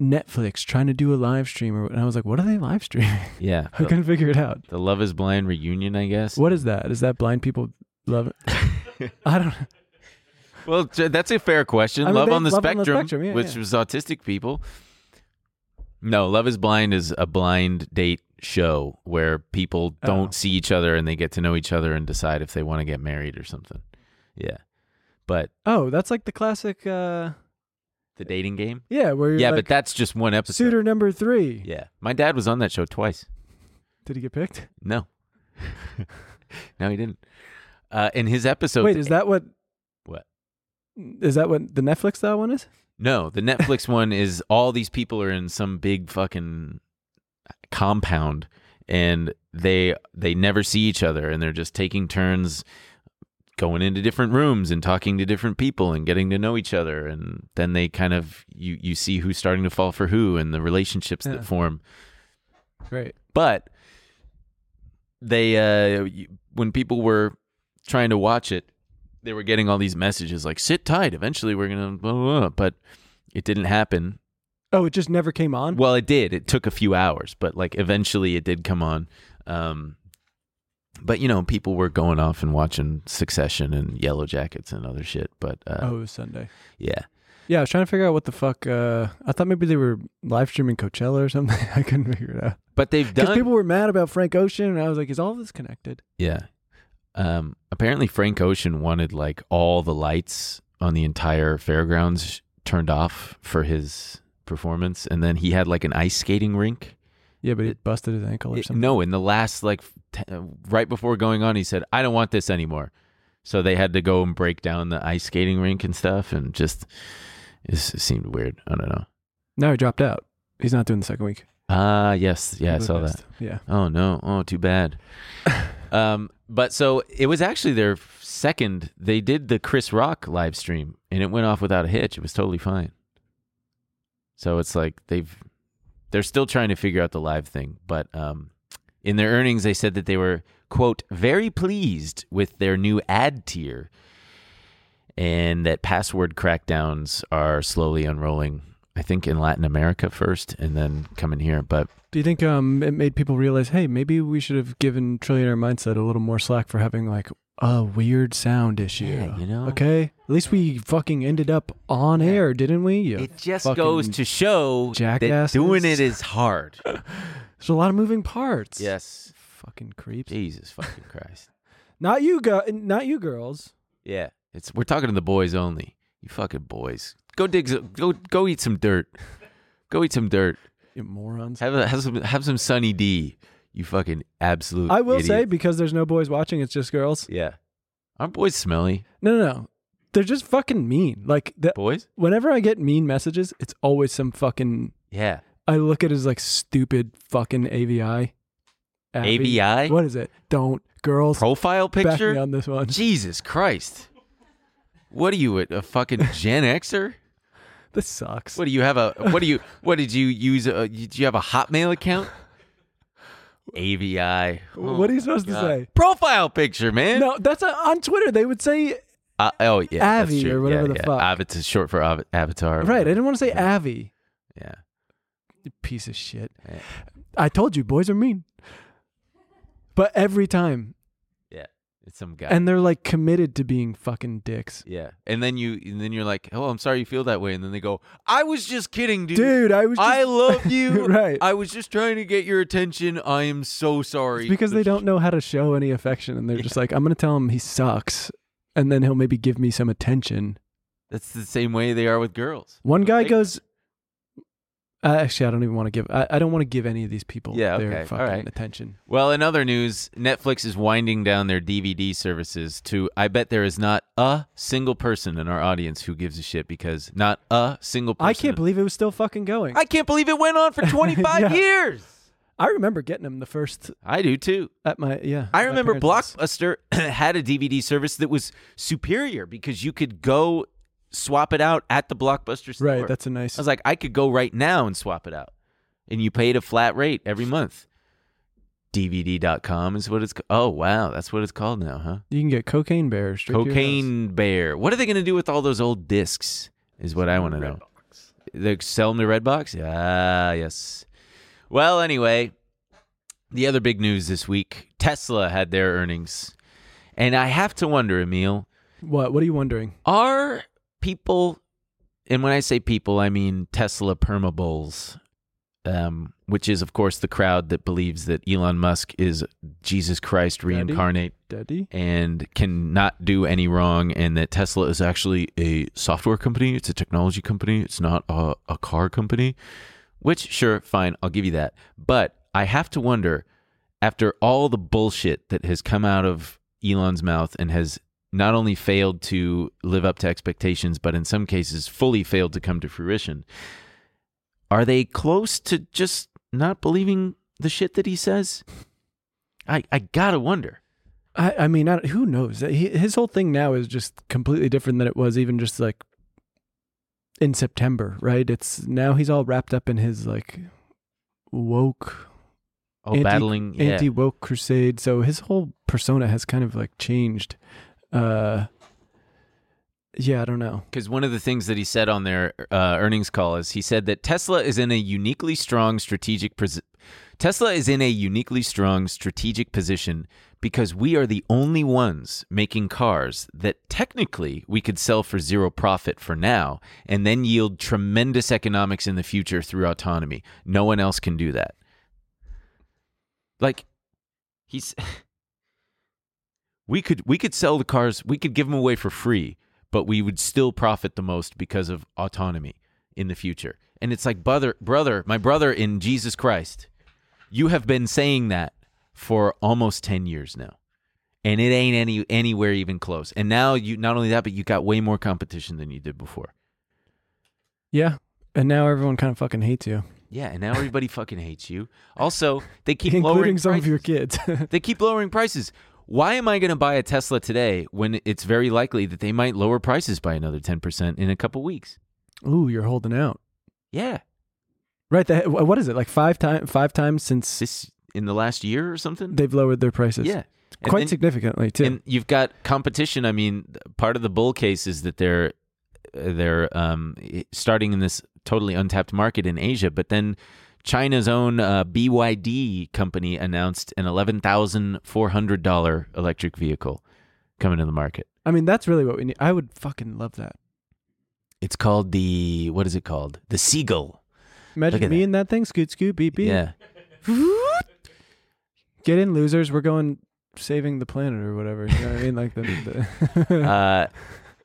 Netflix trying to do a live stream, or, and I was like, what are they live streaming? (laughs) yeah. I couldn't figure it out. the Love Is Blind reunion, I guess. What is that? Is that blind people love it? (laughs) I don't know. Well, that's a fair question. I mean, Love, on the Love on the Spectrum, yeah, which yeah. was autistic people. No, Love is Blind is a blind date show where people don't Oh. see each other and they get to know each other and decide if they want to get married or something. Yeah. But Oh, that's like the classic. uh the dating game? Yeah, where you're Yeah, like, but that's just one episode. suitor number three. Yeah. My dad was on that show twice. Did he get picked? No. (laughs) no, he didn't. Uh, in his episode Wait, is that what? Is that what the Netflix that one is? No, the Netflix (laughs) one is all these people are in some big fucking compound and they they never see each other and they're just taking turns going into different rooms and talking to different people and getting to know each other and then they kind of you you see who's starting to fall for who and the relationships Yeah. that form Right. but they uh when people were trying to watch it they were getting all these messages like sit tight eventually we're gonna blah, blah, blah. but it didn't happen Oh, it just never came on. well it did it took a few hours but like eventually it did come on um but you know people were going off and watching succession and yellow jackets and other shit but uh oh, it was Sunday. yeah Yeah, I was trying to figure out what the fuck. Uh, I thought maybe they were live streaming Coachella or something. (laughs) I couldn't figure it out but they've because done people were mad about Frank Ocean, and I was like, "Is all this connected?" Yeah. Um, apparently, Frank Ocean wanted like all the lights on the entire fairgrounds turned off for his performance, and then he had like an ice skating rink. Yeah, but he It- busted his ankle or It- something. no, in the last like t- uh, right before going on, he said, "I don't want this anymore." So they had to go and break down the ice skating rink and stuff, and just it seemed weird. I don't know. No, he dropped out. He's not doing the second week. Ah, yes, yeah, I saw that. Yeah. Oh no! Oh, too bad. (laughs) um, but so it was actually their second. They did the Chris Rock live stream, and it went off without a hitch. It was totally fine. So it's like they've they're still trying to figure out the live thing, but um, in their earnings, they said that they were quote very pleased with their new ad tier, and that password crackdowns are slowly unrolling. I think in Latin America first, and then coming here. But Do you think um it made people realize, hey, maybe we should have given Trillionaire Mindset a little more slack for having like a weird sound issue? Yeah, you know? Okay, at least we fucking ended up on air, didn't we? You it just goes to show that doing it is hard. (laughs) There's a lot of moving parts. yes. Fucking creeps. Jesus fucking Christ. (laughs) Not you, go- not you girls. Yeah. It's we're talking to the boys only. You fucking boys. Go dig some, go go eat some dirt. Go eat some dirt. You morons. Have a, have some have some Sunny D. You fucking absolute I will idiot. say because there's no boys watching, it's just girls. Yeah. Aren't boys smelly? No, no, no. They're just fucking mean. Like the, Boys? whenever I get mean messages, it's always some fucking. Yeah. I look at it as like stupid fucking AVI. Abby. AVI? What is it? Don't girls Profile back me picture? on this one. Jesus Christ. What are you, a, a fucking Gen Xer? (laughs) This sucks. What do you have a? What do you? What did you use? A, did you have a Hotmail account? (laughs) AVI. Oh What are you supposed to say? Profile picture, man. No, that's a, on Twitter. They would say Uh, oh yeah, Avi or whatever yeah, the yeah. fuck. Avatar, is short for av- Avatar. right. I didn't want to say Avi. Yeah. You piece of shit. Yeah. I told you, boys are mean. But every time, Yeah. It's some guy. and they're like committed to being fucking dicks. yeah. And then you, and then you're like, oh, I'm sorry you feel that way. And then they go, I was just kidding, dude. Dude, I was just, I love (laughs) you. Right. I was just trying to get your attention. I am so sorry. It's because they don't know how to show any affection, and they're just like, I'm gonna tell him he sucks, and then he'll maybe give me some attention. That's the same way they are with girls. One guy They- goes, uh, actually, I don't even want to give. I, I don't want to give any of these people Yeah, their okay, fucking alright. attention. Well, in other news, Netflix is winding down their DVD services to I bet there is not a single person in our audience who gives a shit because not a single person I can't believe it was still fucking going. I can't believe it went on for (laughs) 25 Yeah. years. I remember getting them the first I do too. at my yeah. I remember. Blockbuster (clears throat) had a DVD service that was superior because you could go swap it out at the Blockbuster store. Right, that's a nice. I was like, I could go right now and swap it out. And you paid a flat rate every month. DVD.com is what it's ca- Oh, wow. That's what it's called now, huh? you can get cocaine bear. straight to your house. Cocaine Bear. What are they going to do with all those old discs? Is what I want to know. They sell them to Redbox? Ah, yes. Well, anyway, the other big news this week Tesla had their earnings. And I have to wonder, Emil, What? What are you wondering? are people, and when I say people, I mean Tesla permabulls, um, which is, of course, the crowd that believes that Elon Musk is Jesus Christ Daddy? reincarnate Daddy? and cannot do any wrong, and that Tesla is actually a software company. It's a technology company. It's not a, a car company. Which, sure, fine, I'll give you that. But I have to wonder, after all the bullshit that has come out of Elon's mouth and has not only failed to live up to expectations, but in some cases fully failed to come to fruition. Are they close to just not believing the shit that he says? I I gotta wonder. I, I mean, I, who knows? He, his whole thing now is just completely different than it was even just like in September, right? It's now he's all wrapped up in his like woke Oh, Anti- battling, yeah. anti woke crusade. So his whole persona has kind of like changed. Uh, yeah, I don't know. Because one of the things that he said on their uh, earnings call is he said that Tesla is in a uniquely strong strategic posi- Tesla is in a uniquely strong strategic position because we are the only ones making cars that technically we could sell for zero profit for now and then yield tremendous economics in the future through autonomy. No one else can do that. Like he's (laughs) we could we could sell the cars, we could give them away for free, but we would still profit the most because of autonomy in the future. And it's like brother brother, my brother in Jesus Christ. You have been saying that for almost 10 years now. And it ain't any anywhere even close. And now you not only that, but you got way more competition than you did before. Yeah, and now everyone kind of fucking hates you, Yeah, and now everybody fucking hates you. Also, they (laughs) keep including lowering some of your kids. (laughs) They keep lowering prices. Why am I going to buy a Tesla today when it's very likely that they might lower prices by another 10% in a couple weeks? Ooh, you're holding out. Yeah. Right. The, what is it like five times? Five times since This in the last year or something? they've lowered their prices. yeah. And quite then- significantly too. And you've got competition. I mean, part of the bull case is that they're they're um, starting in this totally untapped market in Asia, but then China's own uh, BYD company announced an eleven thousand four hundred dollar electric vehicle coming to the market. I mean, that's really what we need. I would fucking love that. It's called the what is it called? The Seagull. Imagine me that. in that thing. Scoot, scoot, beep, beep. Yeah. Get in, losers. We're going saving the planet or whatever. You know what I mean? Like the. the (laughs) uh,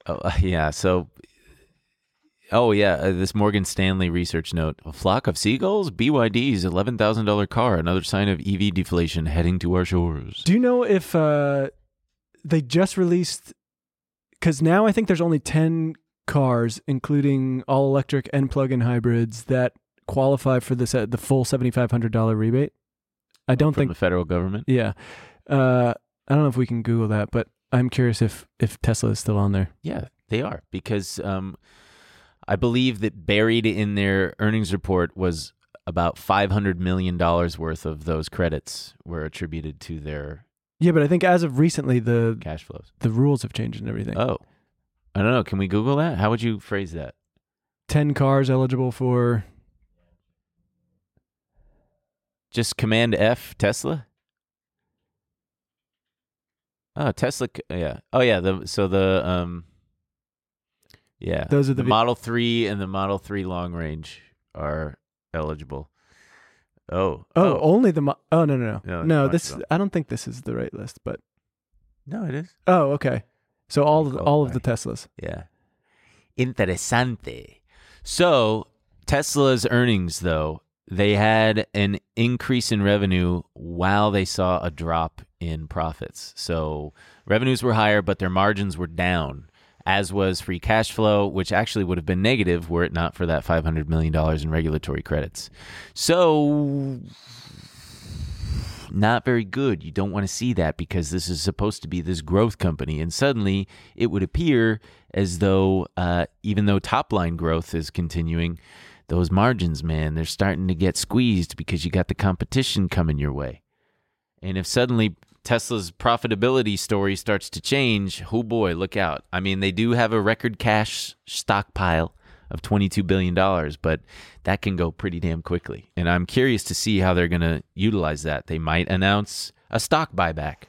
oh, uh, (laughs) yeah. So, oh yeah, uh, this Morgan Stanley research note: a flock of seagulls, BYD's eleven thousand dollar car, another sign of EV deflation heading to our shores. Do you know if uh, they just released? Because now I think there's only ten cars, including all electric and plug-in hybrids, that qualify for this uh, the full seventy five hundred dollar rebate. I don't From think. the federal government. Yeah, uh, I don't know if we can Google that, but I'm curious if if Tesla is still on there. Yeah, they are because um, I believe that buried in their earnings report was about five hundred million dollars worth of those credits were attributed to their Yeah, but I think as of recently, the cash flows. the rules have changed and everything. Oh, I don't know. Can we Google that? How would you phrase that? Ten cars eligible for. Just Command F Tesla. Oh, Tesla. Yeah. Oh, yeah. The so the um. Yeah. Those are the the Model Three and the Model Three long range are eligible. Oh. Oh, oh. only the. Mo- oh no no no No, no. This. I don't think this is the right list, but no, it is. oh okay. So all of the, Oh, all of the. Teslas. Yeah. Interesante. So Tesla's earnings, though, they had an increase in revenue while they saw a drop in profits. So revenues were higher, but their margins were down, as was free cash flow, which actually would have been negative were it not for that $500 million in regulatory credits. So not very good. You don't want to see that because this is supposed to be this growth company. And suddenly it would appear as though, uh, even though top line growth is continuing, those margins, man, they're starting to get squeezed because you got the competition coming your way. And if suddenly Tesla's profitability story starts to change, oh boy, look out. I mean, they do have a record cash stockpile of $22 billion, but that can go pretty damn quickly. And I'm curious to see how they're going to utilize that. They might announce a stock buyback,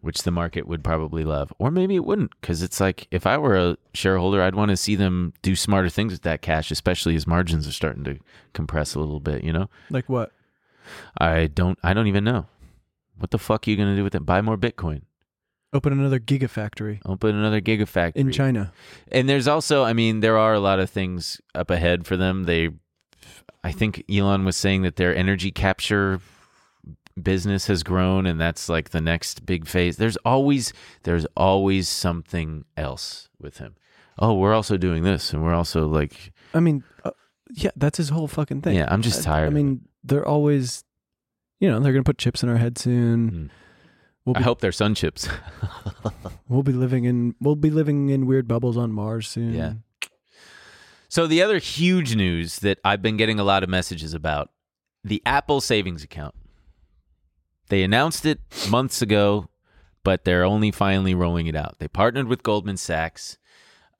which the market would probably love. Or maybe it wouldn't, because it's like if I were a shareholder, I'd want to see them do smarter things with that cash, especially as margins are starting to compress a little bit, you know? Like what? I don't I don't even know. What the fuck are you gonna do with it? Buy more Bitcoin. Open another gigafactory Open another gigafactory. in China. And there's also, I mean, there are a lot of things up ahead for them. They, I think Elon was saying that their energy capture business has grown and that's like the next big phase. There's always there's always something else with him. Oh, we're also doing this and we're also like I mean, uh, yeah, that's his whole fucking thing. Yeah, I'm just tired I of mean, they're always, you know, they're gonna put chips in our head soon. Mm. We'll I be hope they're sun chips. (laughs) (laughs) we'll be living in we'll be living in weird bubbles on Mars soon. Yeah. So the other huge news that I've been getting a lot of messages about, the Apple savings account. They announced it months ago, but they're only finally rolling it out. They partnered with Goldman Sachs.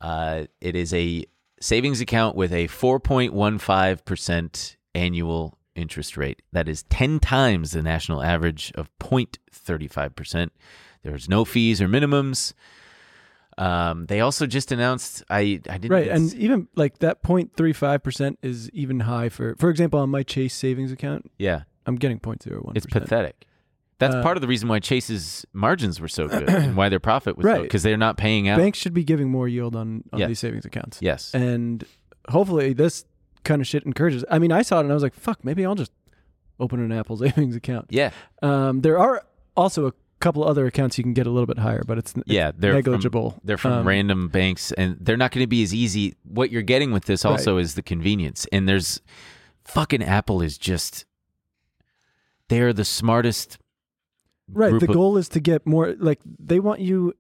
Uh, it is a savings account with a 4.15% annual interest rate. That is 10 times the national average of 0.35%. There's no fees or minimums. Um, they also just announced I I didn't Right, and even like that 0.35 percent is even high for, for example, on my Chase savings account, yeah, I'm getting 0.01. it's pathetic. That's Uh, part of the reason why Chase's margins were so good and why their profit was Right. because they're not paying out. Banks should be giving more yield on on Yeah. these savings accounts. yes, and hopefully this kind of shit encourages. I mean, I saw it and I was like, "Fuck, maybe I'll just open an Apple savings account." yeah, Um, there are also a couple other accounts you can get a little bit higher, but it's, it's yeah. They're negligible. From, they're from Um, random banks, and they're not going to be as easy. What you're getting with this also is the convenience, and there's fucking Apple is just they're the smartest. Right. The of- goal is to get more like they want you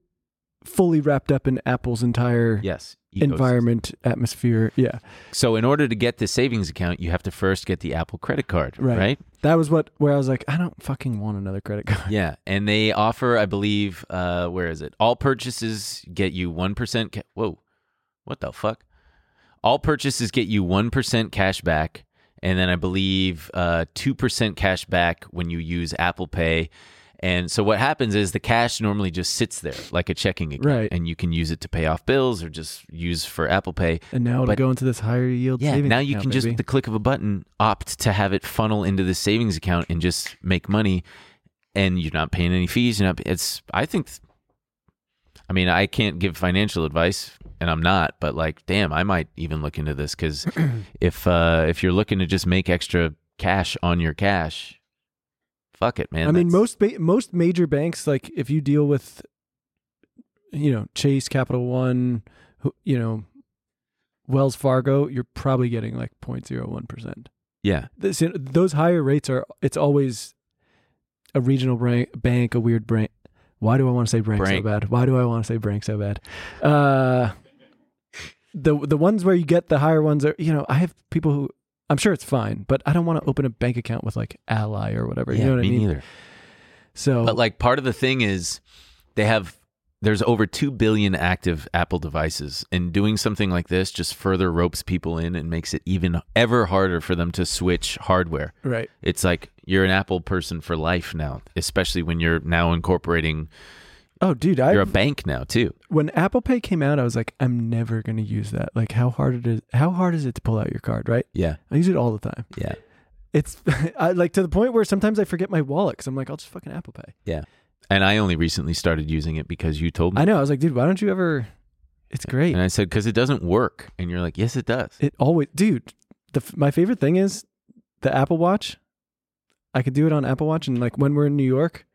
fully wrapped up in Apple's entire yes ecosystem. environment, atmosphere. Yeah. So in order to get the savings account, you have to first get the Apple credit card, Right. right? That was what where I was like, I don't fucking want another credit card. Yeah, and they offer, I believe, uh, where is it? All purchases get you one percent. Ca- Whoa, what the fuck? All purchases get you one percent cash back, and then I believe uh, two percent cash back when you use Apple Pay. And so what happens is the cash normally just sits there like a checking account, Right. and you can use it to pay off bills or just use for Apple Pay. And now it'll But- go into this higher yield Yeah, savings now you account, can just baby. the click of a button opt to have it funnel into the savings account and just make money, and you're not paying any fees. You're not. It's. I think. I mean, I can't give financial advice, and I'm not. But like, damn, I might even look into this because (clears throat) if uh, if you're looking to just make extra cash on your cash, fuck it, man. I mean, most ba- most major banks, like if you deal with, you know, Chase, Capital One, you know, Wells Fargo, you're probably getting like 0.01 percent. Yeah, This, those higher rates are. It's always a regional bran- bank, a weird bank. Why do I want to say bank, so bad? Why do I want to say bank so bad? Uh, the the ones where you get the higher ones are, you know, I have people who. I'm sure it's fine, but I don't want to open a bank account with like Ally or whatever. yeah, you know what me I mean? neither. So, But like part of the thing is they have there's over 2 billion active Apple devices and doing something like this just further ropes people in and makes it even ever harder for them to switch hardware. right. It's like you're an Apple person for life now, especially when you're now incorporating Oh, dude, I you're a bank now too. when Apple Pay came out, I was like, I'm never gonna use that. Like, how hard it is? How hard is it to pull out your card? Right? Yeah. I use it all the time. Yeah. It's (laughs) I, like to the point where sometimes I forget my wallet because I'm like, I'll just fucking Apple Pay. Yeah. And I only recently started using it because you told me. I know. I was like, dude, why don't you ever? It's great. and I said cuz it doesn't work. And you're like, "Yes, it does." It always, dude. The my favorite thing is the Apple Watch. I could do it on Apple Watch, and like when we're in New York,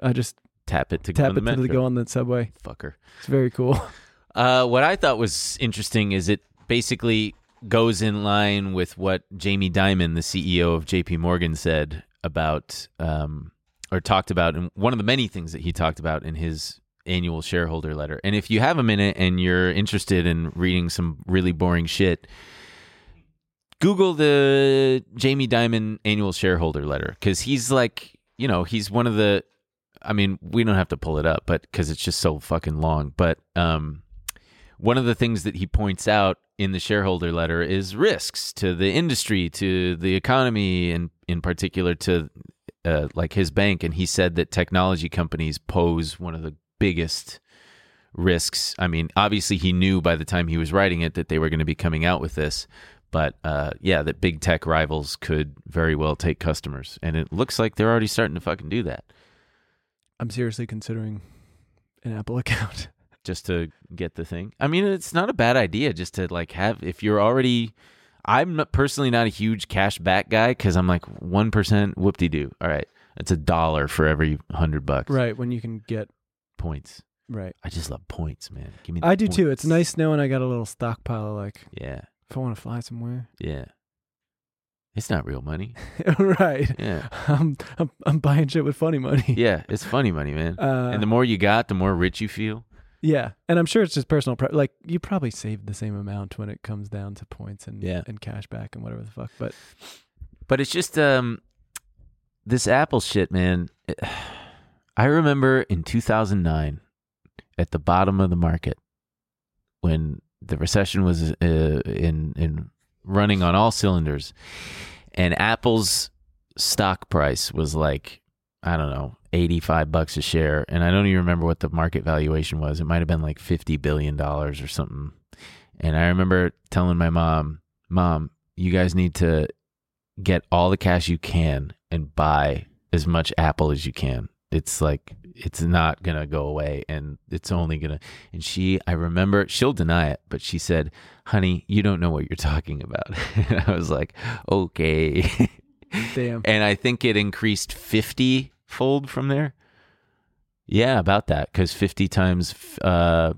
I just Tap it to go tap on it the to the go on the subway. Fucker. It's very cool. (laughs) Uh, what I thought was interesting is it basically goes in line with what Jamie Dimon, the CEO of JP Morgan, said about um, or talked about, and one of the many things that he talked about in his annual shareholder letter. And if you have a minute and you're interested in reading some really boring shit, Google the Jamie Dimon annual shareholder letter because he's like, you know, he's one of the. I mean, we don't have to pull it up, but because it's just so fucking long. But um, one of the things that he points out in the shareholder letter is risks to the industry, to the economy, and in particular to uh, like his bank. And he said that technology companies pose one of the biggest risks. I mean, obviously, he knew by the time he was writing it that they were going to be coming out with this. But uh, yeah, that big tech rivals could very well take customers. And it looks like they're already starting to fucking do that I'm seriously considering an Apple (laughs) account. just to get the thing. I mean, it's not a bad idea just to like have if you're already. I'm not- personally not a huge cash back guy because I'm like one percent whoop de doo. All right, It's a dollar for every hundred bucks. Right when you can get Points. right. I just love points, man. Give me. the I do too. It's nice knowing I got a little stockpile of like Yeah. if I want to fly somewhere. Yeah. It's not real money. (laughs) right. Yeah. I'm, I'm I'm buying shit with funny money. Yeah. It's funny money, man. (laughs) Uh, and the more you got, the more rich you feel. yeah, and I'm sure it's just personal. Pre- like you probably save the same amount when it comes down to points and Yeah. and cash back and whatever the fuck. But But it's just um this Apple shit, man. (sighs) I remember in 2009 at the bottom of the market when the recession was uh, in in running on all cylinders and Apple's stock price was like I don't know, 85 bucks a share and I don't even remember what the market valuation was. It might have been like 50 billion dollars or something. And I remember telling my mom, "Mom, you guys need to get all the cash you can and buy as much Apple as you can. It's like it's not gonna go away, and it's only gonna. And she, I remember, she'll deny it, but she said, "Honey, you don't know what you're talking about." (laughs) and I was like, "Okay." damn, and I think it increased fifty fold from there. Yeah, about that, because fifty times uh,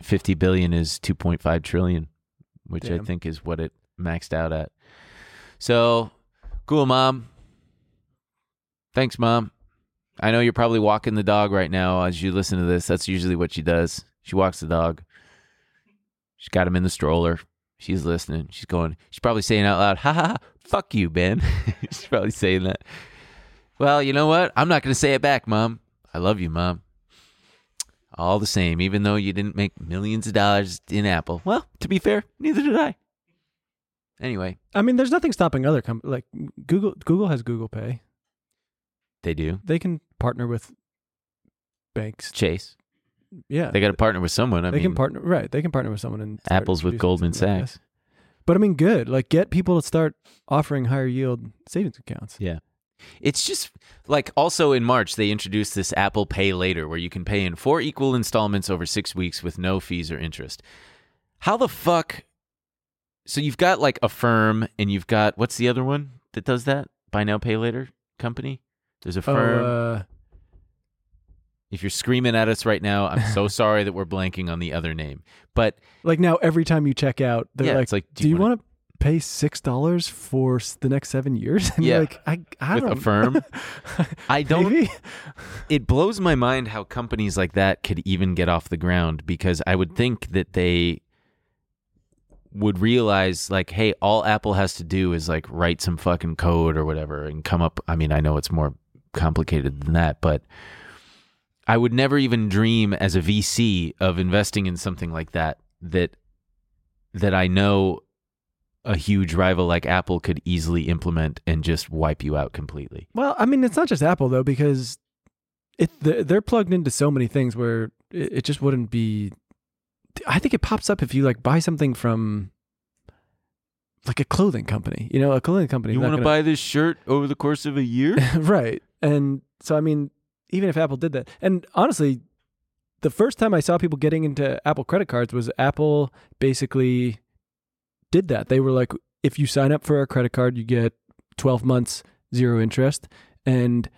fifty billion is two point five trillion, which I think is what it maxed out at. So, cool, mom. Thanks, mom. I know you're probably walking the dog right now as you listen to this. That's usually what she does. She walks the dog. She's got him in the stroller. She's listening. She's going, she's probably saying out loud, ha ha, fuck you, Ben. (laughs) she's probably saying that. Well, you know what? I'm not going to say it back, mom. I love you, mom. All the same, even though you didn't make millions of dollars in Apple. Well, to be fair, neither did I. Anyway, I mean, there's nothing stopping other com- like Google. Google has Google Pay. They do. They can partner with banks. Chase. Yeah, They got to partner with someone. I they mean, can partner. Right, they can partner with someone and Apple's with Goldman like Sachs. But I mean, good. Like, get people to start offering higher yield savings accounts. Yeah. It's just like also in March, they introduced this Apple Pay Later where you can pay in four equal installments over six weeks with no fees or interest. How the fuck? So you've got like Affirm and you've got what's the other one that does that? Buy now, pay later company? There's Affirm. Oh, uh, if you're screaming at us right now, I'm so (laughs) sorry that we're blanking on the other name. But like now, every time you check out, they're yeah, like, like, "Do you wanna- want to pay six dollars for the next seven years?" (laughs) And Yeah. you're like, I, I With don't Affirm? (laughs) I don't it blows my mind how companies like that could even get off the ground because I would think that they would realize like hey all apple has to do is like write some fucking code or whatever and come up i mean i know it's more complicated than that but i would never even dream as a vc of investing in something like that that that i know a huge rival like apple could easily implement and just wipe you out completely Well, I mean, it's not just Apple though, because it they're, plugged into so many things where it just wouldn't be. I think it pops up if you like buy something from like a clothing company. You know, a clothing company. you want to buy this shirt over the course of a year (laughs) right? And so, I mean, even if Apple did that, and honestly, the first time I saw people getting into Apple credit cards was Apple basically did that. They were like, if you sign up for our credit card, you get 12 months zero interest, and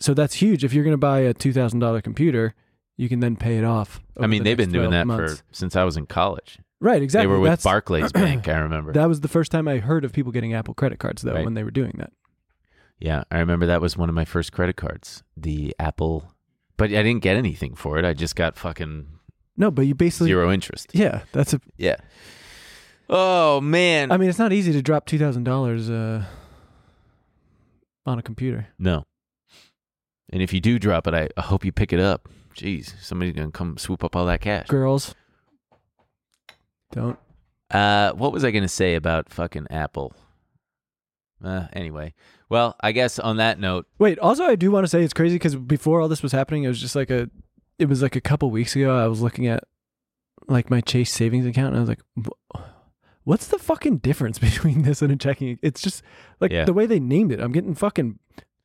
so that's huge. If you're going to buy a two thousand dollar computer, you can then pay it off. I mean, the they've been doing that months. for since I was in college. right. Exactly. They were with That's- Barclays Bank, I remember. (clears throat) That was the first time I heard of people getting Apple credit cards, though, Right. when they were doing that. Yeah, I remember that was one of my first credit cards, the Apple. But I didn't get anything for it. I just got fucking No, but you basically, zero interest. yeah, that's a Yeah. Oh man. I mean, it's not easy to drop two thousand dollars uh, on a computer. no. And if you do drop it, I, I hope you pick it up. Jeez, somebody's gonna come swoop up all that cash. Girls, don't. Uh, what was I gonna say about fucking Apple? Uh, anyway, well, I guess on that note, Wait. Also, I do want to say it's crazy because before all this was happening, it was just like a. It was like a couple weeks ago. I was looking at like my Chase savings account, and I was like, "What's the fucking difference (laughs) between this and a checking?" It's just like Yeah. the way they named it. I'm getting fucking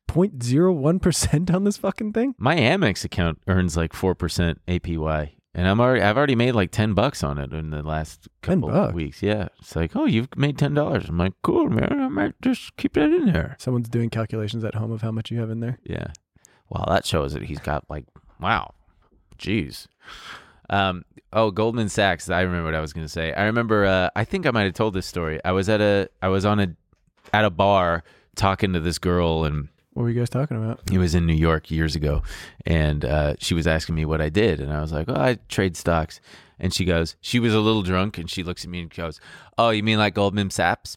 0.01 percent on this fucking thing. my Amex account earns like four percent APY, And I'm already I've already made like ten bucks on it in the last 10 couple bucks? weeks. Yeah. It's like, oh, you've made ten dollars. I'm like, cool, man. I might just keep that in there. Someone's doing calculations at home of how much you have in there. Yeah. Wow, that shows that he's got like wow. Jeez. Um oh, Goldman Sachs, I remember what I was going to say. I remember uh I think I might have told this story. I was at a I was on a at a bar talking to this girl and What were you guys talking about? it was in New York years ago, and uh, she was asking me what I did, and I was like, "Oh, I trade stocks." And she goes, she was a little drunk, and she looks at me and goes, "Oh, you mean like Goldman Sachs?"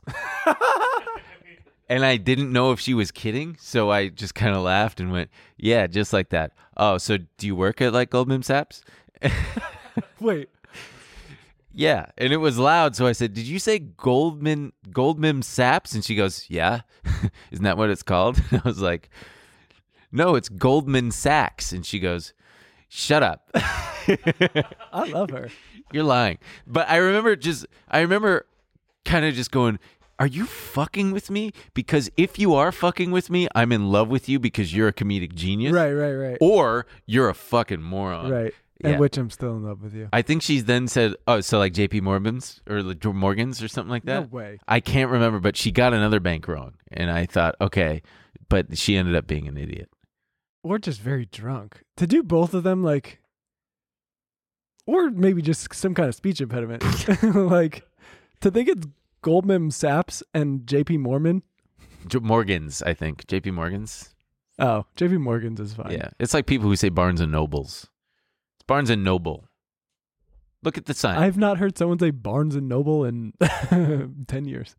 (laughs) and I didn't know if she was kidding, so I just kind of laughed and went, "Yeah, just like that." Oh, so do you work at like Goldman Sachs? (laughs) Wait, Yeah, and it was loud, so I said, "Did you say Goldman Goldman Sachs?" And she goes, "Yeah, (laughs) isn't that what it's called?" And (laughs) I was like, "No, it's Goldman Sachs." And she goes, "Shut up, I love her. (laughs) you're lying." But I remember just, I remember kind of just going, "Are you fucking with me?" Because if you are fucking with me, I'm in love with you because you're a comedic genius, Right, right, right, Or you're a fucking moron, right. Yeah. Which I'm still in love with you. I think she's then said, "Oh, so like J.P. Morgan's or like Morgan's or something like that." No way. I can't remember, but she got another bank wrong, and I thought, okay, but she ended up being an idiot. Or just very drunk. To do both of them, like, or maybe just some kind of speech impediment. (laughs) (laughs) like, to think it's Goldman Sachs and J.P. Morgan. J- Morgan's, I think J.P. Morgan's. Oh, J.P. Morgan's is fine. Yeah, it's like people who say Barnes and Nobles. Barnes and Noble. Look at the sign. I've not heard someone say Barnes and Noble in (laughs) ten years.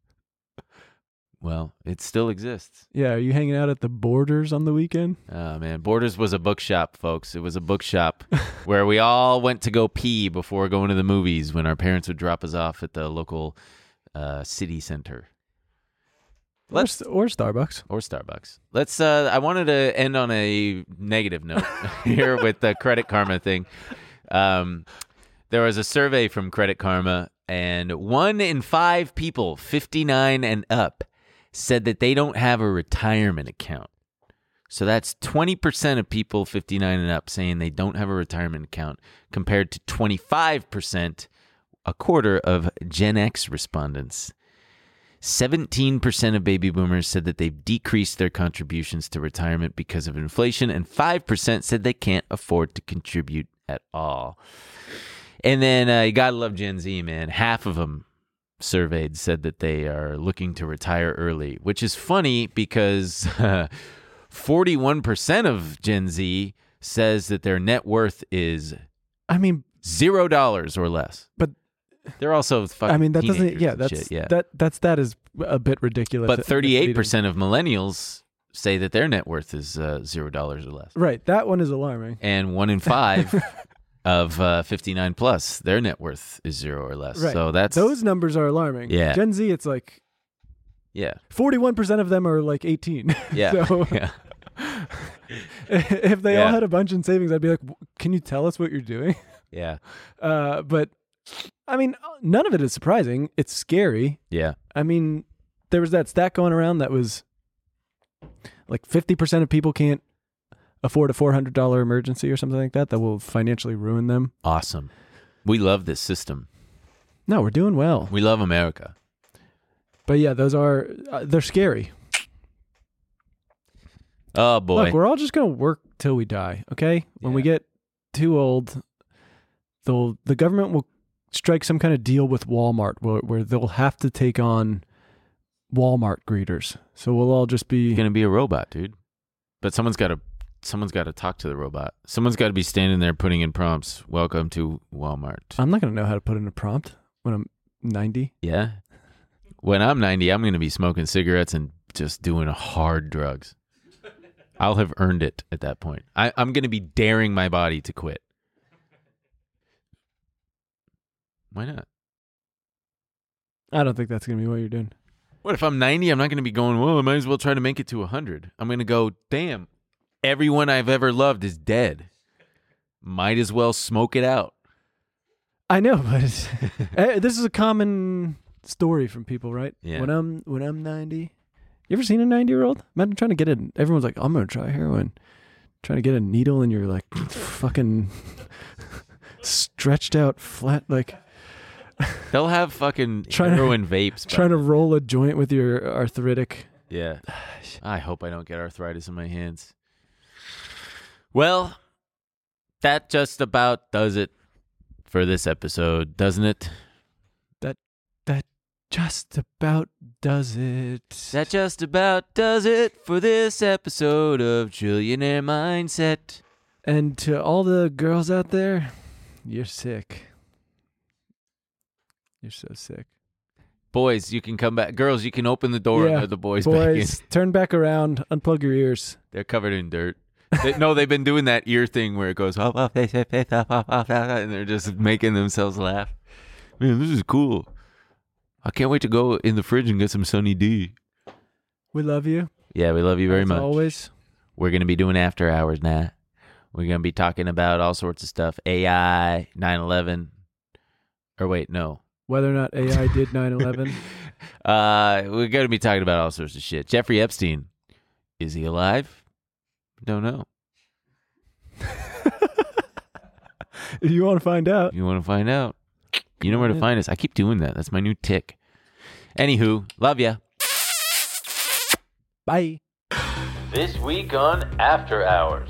well, it still exists. Yeah, are you hanging out at the Borders on the weekend? Oh man, Borders was a bookshop, folks. It was a bookshop (laughs) (laughs) where we all went to go pee before going to the movies when our parents would drop us off at the local uh, city center. Or, Let's s- or Starbucks. or Starbucks. Let's. Uh, I wanted to end on a negative note (laughs) here with the Credit Karma thing. Um, there was a survey from Credit Karma, and one in five people, fifty-nine and up, said that they don't have a retirement account. So that's twenty percent of people fifty-nine and up saying they don't have a retirement account, compared to twenty-five percent, a quarter of Gen X respondents. 17% of baby boomers said that they've decreased their contributions to retirement because of inflation, and 5% said they can't afford to contribute at all. And then uh, you gotta love Gen Z, man. Half of them surveyed said that they are looking to retire early, which is funny because (laughs) 41% of Gen Z says that their net worth is I mean, zero dollars or less. But- they're also fucking I mean that doesn't. Yeah, that's shit, yeah. that. That's that is a bit ridiculous. But thirty-eight percent of millennials say that their net worth is uh, zero dollars or less, Right, that one is alarming. and one in five (laughs) of uh, fifty-nine plus, their net worth is zero or less. Right. So that's Those numbers are alarming. Yeah. Gen Z, it's like yeah, forty-one percent of them are like eighteen. yeah, (laughs) So- (laughs) yeah. if they all had a bunch in savings, I'd be like, "Can you tell us what you're doing?" yeah, Uh, but I mean, none of it is surprising. It's scary. yeah. I mean, there was that stat going around that was like 50% of people can't afford a $400 emergency or something like that that will financially ruin them. Awesome. We love this system. No, we're doing well. We love America. But yeah, those are uh, they're scary. Oh boy. Look, we're all just going to work till we die, okay? When we get too old, they'll the government will strike some kind of deal with Walmart where, where they'll have to take on Walmart greeters. So we'll all just be gonna be a robot, dude. But someone's got to someone's got to talk to the robot. Someone's got to be standing there putting in prompts. Welcome to Walmart. I'm not going to know how to put in a prompt when I'm 90. Yeah. When I'm 90, I'm going to be smoking cigarettes and just doing hard drugs. I'll have earned it at that point. I, I'm going to be daring my body to quit. Why not? I don't think that's going to be what you're doing. What if I'm 90? I'm not going to be going, well, I might as well try to make it to 100. I'm going to go, damn, everyone I've ever loved is dead. Might as well smoke it out. I know, (laughs) but it's, eh, this is a common story from people, right? Yeah. When I'm when I'm 90, you ever seen a 90 year old? Imagine trying to get it. Everyone's like, I'm gonna try heroin. Trying to get a needle in your like (laughs) fucking (laughs) stretched out flat like (laughs) They'll have fucking Trying to- heroin vapes. by trying to roll a joint with your arthritic. Yeah. (sighs) I hope I don't get arthritis in my hands. Well, that just about does it for this episode, doesn't it? That just about does it. That just about does it for this episode of Trillionaire Mindset. And to all the girls out there, you're sick. You're so sick. Boys, you can come back. Girls, you can open the door and Yeah, let the boys, back in. Boys, (laughs) turn back around, unplug your ears. They're covered in dirt. They- no, they've been doing that ear thing where it goes, and they're just making themselves laugh. Man, this is cool. I can't wait to go in the fridge and get some Sunny D. We love you. Yeah, we love you very as much. Always. We're going to be doing after hours now. We're going to be talking about all sorts of stuff AI, 9 11. Or wait, no. Whether or not AI did 9 11. (laughs) Uh, we're going to be talking about all sorts of shit. Jeffrey Epstein, is he alive? Don't know. if (laughs) you want to find out, you want to find out, you know where to Yeah. find us. I keep doing that. That's my new tic. Anywho, love ya. bye. This week on After Hours.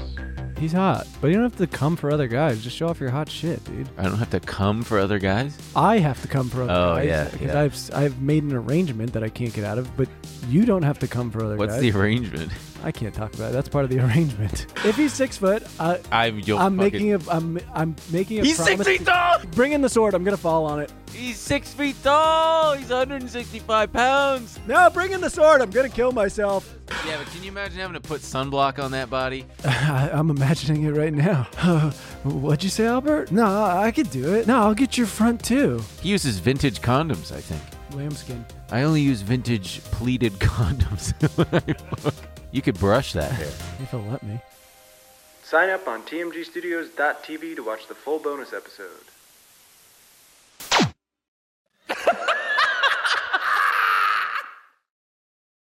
He's hot, but you don't have to come for other guys. Just show off your hot shit, dude. I don't have to come for other guys. I have to come for other Oh, guys. yeah, Because yeah. I've I've made an arrangement that I can't get out of, but you don't have to come for other guys. What's guys. the arrangement? I can't talk about it. That's part of the (laughs) arrangement. if he's six foot, I, I'm. You'll I'm fucking- making a I'm I'm making a He's promise. six feet tall. Bring in the sword. I'm gonna fall on it. He's six feet tall. He's 165 pounds. No, bring in the sword. I'm gonna kill myself. Yeah, but can you imagine having to put sunblock on that body? (laughs) I'm imagining it right now. (laughs) What'd you say, Albert? No, I could do it. No, I'll get your front too. He uses vintage condoms, I think. Lambskin. I only use vintage pleated condoms. when I fuck. You could brush that hair. if it'll let me. Sign up on tmgstudios.tv to watch the full bonus episode.